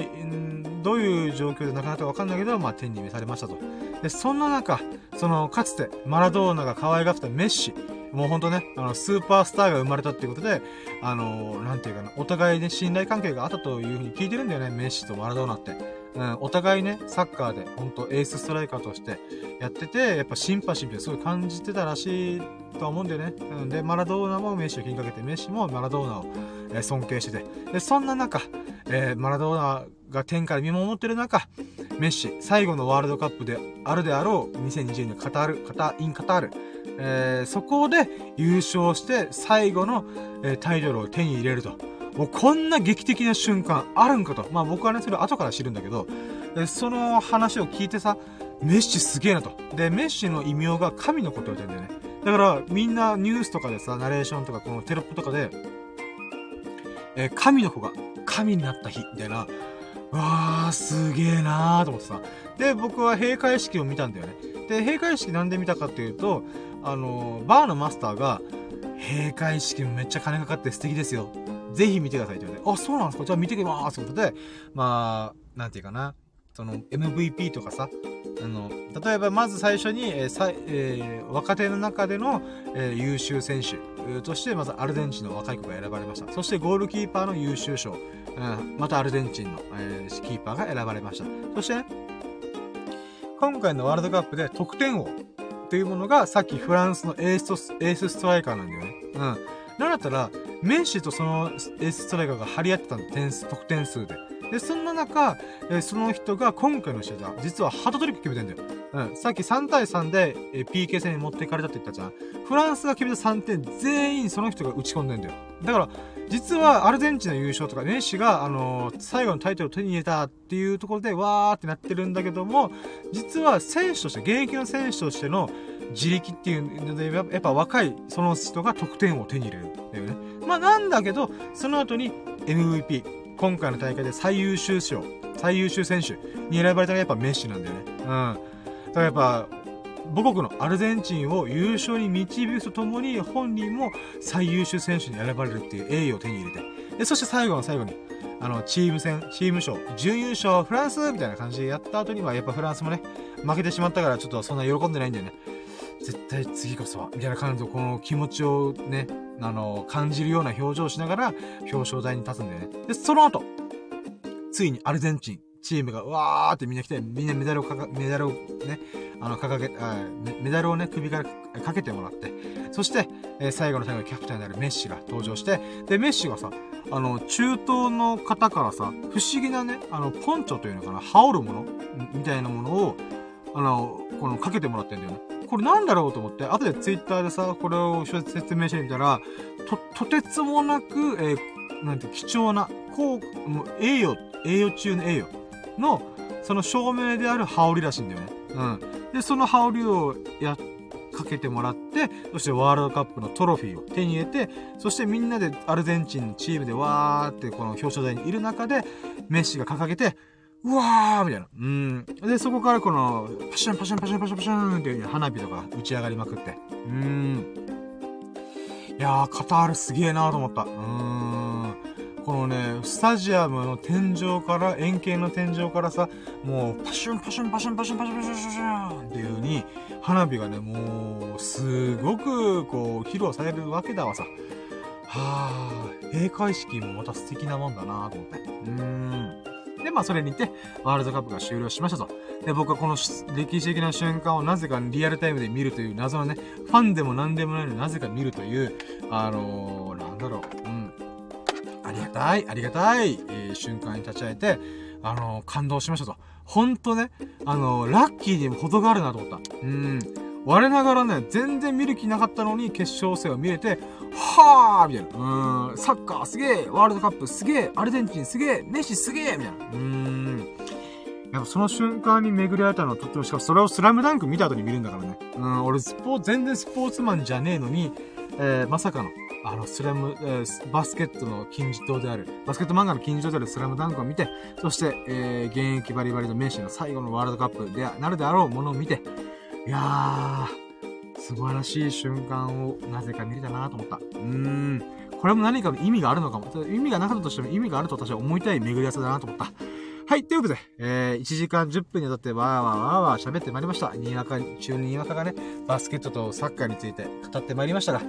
どういう状況でなかなかわかんないけど、まあ、天に召されましたと。で、そんな中、その、かつてマラドーナが可愛がったメッシ、もうほんとね、あの、スーパースターが生まれたっていうことで、あの、なんていうかな、お互いね、信頼関係があったというふうに聞いてるんだよね、メッシとマラドーナって。うん、お互いね、サッカーで、ほんとエースストライカーとしてやってて、やっぱシンパシーってすごい感じてたらしいとは思うんだよね。うん、で、マラドーナもメッシを気にかけて、メッシもマラドーナを、えー、尊敬してて。で、そんな中、えー、マラドーナが天下で見守ってる中、メッシ、最後のワールドカップであるであろう、2020年カタール、カタインカタール、えー、そこで優勝して最後の、えー、タイトルを手に入れると。もうこんな劇的な瞬間あるんかと。まあ僕はね、それ後から知るんだけど、その話を聞いてさ、メッシすげえなと。で、メッシの異名が神のことを言ってんだよね。だから、みんなニュースとかでさ、ナレーションとかこのテロップとかで、えー、神の子が神になった日、みたいな、わー、すげえなーと思ってさ。で、僕は閉会式を見たんだよね。で、閉会式なんで見たかっていうと、あのー、バーのマスターが、閉会式もめっちゃ金かかって素敵ですよ。ぜひ見てくださいって言われて、あ、そうなんですか？じゃあ見てきますってことで、まあ、なんていうかな。その MVP とかさ、あの、例えばまず最初に、えーさえー、若手の中での、えー、優秀選手として、まずアルゼンチンの若い子が選ばれました。そしてゴールキーパーの優秀賞、うん、またアルゼンチンの、えー、キーパーが選ばれました。そして、ね、今回のワールドカップで得点王というものが、さっきフランスのエース、エースストライカーなんだよね。うん。なんだったら、メッシとそのエースストライカーが張り合ってたんだ、点数、得点数で。で、そんな中、えー、その人が今回の試合で、実はハートトリック決めてんだよ。うん。さっき3対3で、えー、PK 戦に持っていかれたって言ったじゃん。フランスが決めた3点、全員その人が打ち込んでんだよ。だから、実はアルゼンチンの優勝とか、メッシが、あのー、最後のタイトルを手に入れたっていうところで、わーってなってるんだけども、実は選手として、現役の選手としての自力っていうので、やっぱ若いその人が得点を手に入れるんだよね。まあなんだけど、その後に MVP、今回の大会で最優秀賞、最優秀選手に選ばれたのがやっぱメッシなんだよね。うん。だからやっぱ、母国のアルゼンチンを優勝に導くとともに、本人も最優秀選手に選ばれるっていう栄誉を手に入れて、で、そして最後の最後に、あの、チーム戦、チーム賞、準優勝、フランスみたいな感じでやった後には、やっぱフランスもね、負けてしまったから、ちょっとそんな喜んでないんだよね。絶対次こそは、みたいな感じで、この気持ちをね、あの、感じるような表情をしながら、表彰台に立つんだよね。で、その後、ついにアルゼンチン、チームがわーってみんな来て、みんなメダルをかか、メダルをね、あの、掲げ、あメダルをね、首からかけてもらって、そして、えー、最後の最後にキャプテンであるメッシが登場して、で、メッシがさ、あの、中東の方からさ、不思議なね、あの、ポンチョというのかな、羽織るものみたいなものを、あの、この、かけてもらってんだよね。これなんだろうと思って、後でツイッターでさ、これを説明してみたら、と、とてつもなく、えー、なんて貴重な、こう、もう栄誉、栄誉中の栄誉の、その証明である羽織らしいんだよね。うん。で、その羽織をや、かけてもらって、そしてワールドカップのトロフィーを手に入れて、そしてみんなでアルゼンチンのチームでわーってこの表彰台にいる中で、メッシが掲げて、うわーみたいな。うん。で、そこからこの、パシャンパシャンパシャンパシャンパシャンっていう花火とか打ち上がりまくって。うん。いやー、カタールすげえなーと思った。うーん。このね、スタジアムの天井から、円形の天井からさ、もう、パシュンパシュンパシュンパシュンパシュンパシュンパシュンっていう風に、花火がね、もう、すごく、こう、披露されるわけだわさ。はぁ、閉会式もまた素敵なもんだなーと思って。うーん。まあそれにて、ワールドカップが終了しましたと。で、僕はこの歴史的な瞬間をなぜかリアルタイムで見るという謎のね、ファンでも何でもないのになぜか見るという、あのー、なんだろう、うん。ありがたい、ありがたい、えー、瞬間に立ち会えて、あのー、感動しましたと。ほんとね、あのー、ラッキーにも程があるなと思った。うん。我ながらね、全然見る気なかったのに決勝戦を見れて、はぁみたいな。うん、サッカーすげえ、ワールドカップすげえ、アルゼンチンすげえ、メッシすげえみたいな。うーん。やっぱその瞬間に巡り合えたのはとっても、しかもそれをスラムダンク見た後に見るんだからね。うん、俺スポー、全然スポーツマンじゃねえのに、えー、まさかの、あの、スラム、えー、バスケットの金字塔である、バスケット漫画の金字塔であるスラムダンクを見て、そして、えー、現役バリバリのメッシの最後のワールドカップでなるであろうものを見て、いやー、素晴らしい瞬間をなぜか見れたなと思った。うーん。これも何か意味があるのかも。意味がなかったとしても意味があると私は思いたい巡り合わせだなと思った。はい、ということで、えー、1時間10分にわたってわーわーわーわー喋ってまいりました。にわか、中にわかがね、バスケットとサッカーについて語ってまいりましたが、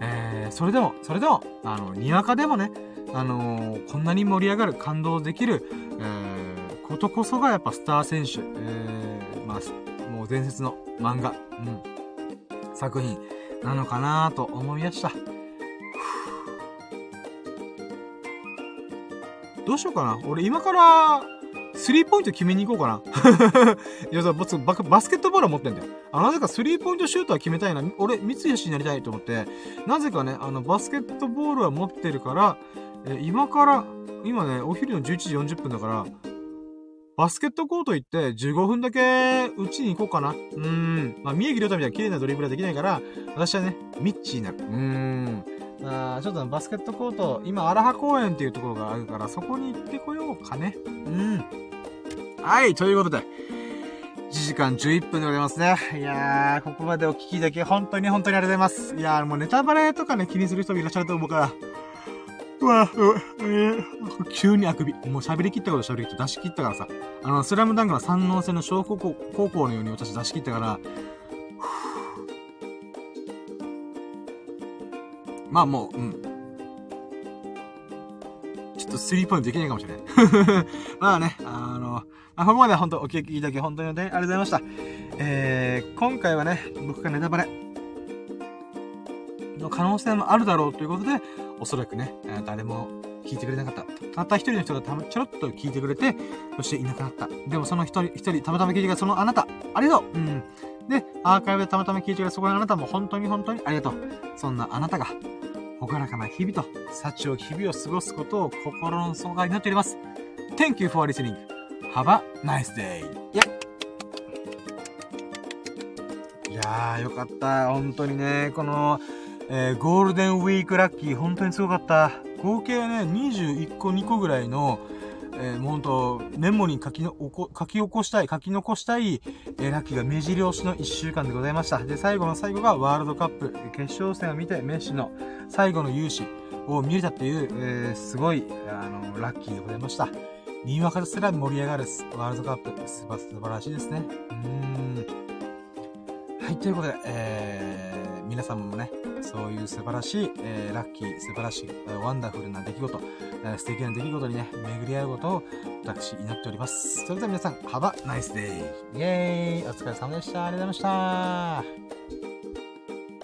えー、それでも、それでも、あの、にわかでもね、あのー、こんなに盛り上がる、感動できる、えー、ことこそがやっぱスター選手、えー、まあ、伝説の漫画、うん、作品なのかなと思いました。どうしようかな俺今から、スリーポイント決めに行こうかな。いや、僕、バスケットボールは持ってんだよ。あ、なぜかスリーポイントシュートは決めたいな。俺、三吉になりたいと思って、なぜかね、あの、バスケットボールは持ってるから、え今から、今ね、お昼の11時40分だから、バスケットコート行って15分だけうちに行こうかな。うーん。まあ、宮城亮太みたいな綺麗なドリブルはできないから、私はね、ミッチーになる。うーん。あちょっとバスケットコート、今、荒葉公園っていうところがあるから、そこに行ってこようかね。うん。はい、ということで、1時間11分でございますね。いやー、ここまでお聞きだき、本当に本当にありがとうございます。いやー、もうネタバレとかね、気にする人もいらっしゃると思うから、うわ、うえー、急にあくび。もう喋り切ったこと喋り切って出し切ったからさ。あの、スラムダンクの三能線の小高校高校のように私出し切ったから、まあもう、うん。ちょっとスリーポイントできないかもしれない。まあね、あの、あ、ここまで本当お聞きいただき本当にありがとうございました。えー、今回はね、僕がネタバレの可能性もあるだろうということで、おそらくね、誰も聞いてくれなかった。たった一人の人がたちょろっと聞いてくれて、そしていなくなった。でもその一人、一人、たまたま聞いてくれたそのあなた、ありがとううん。で、アーカイブでたまたま聞いてくれたそこのあなたも本当に本当にありがとう。そんなあなたが、ほがらかな日々と、幸を日々を過ごすことを心の底から祈っております。Thank you for listening. Have a nice day. やいやー、よかった。本当にね、この、えー、ゴールデンウィークラッキー、本当にすごかった。合計ね、21個、2個ぐらいの、えー、もうほんと、メモに書きの、書き起こしたい、書き残したい、えー、ラッキーが目白押しの1週間でございました。で、最後の最後がワールドカップ、決勝戦を見て、メッシの最後の勇姿を見れたっていう、えー、すごい、あの、ラッキーでございました。にわかすら盛り上がるワールドカップ、素晴らしいですね。うーん。ははい、ということで、えー、皆様もね、そういう素晴らしい、えー、ラッキー、素晴らしい、えーワンダフルな出来事、えー素敵な出来事にね、巡り合うことを私祈っております。それでは皆さん、ハバナイスデイイェーイ。お疲れ様でした。ありがとうございました。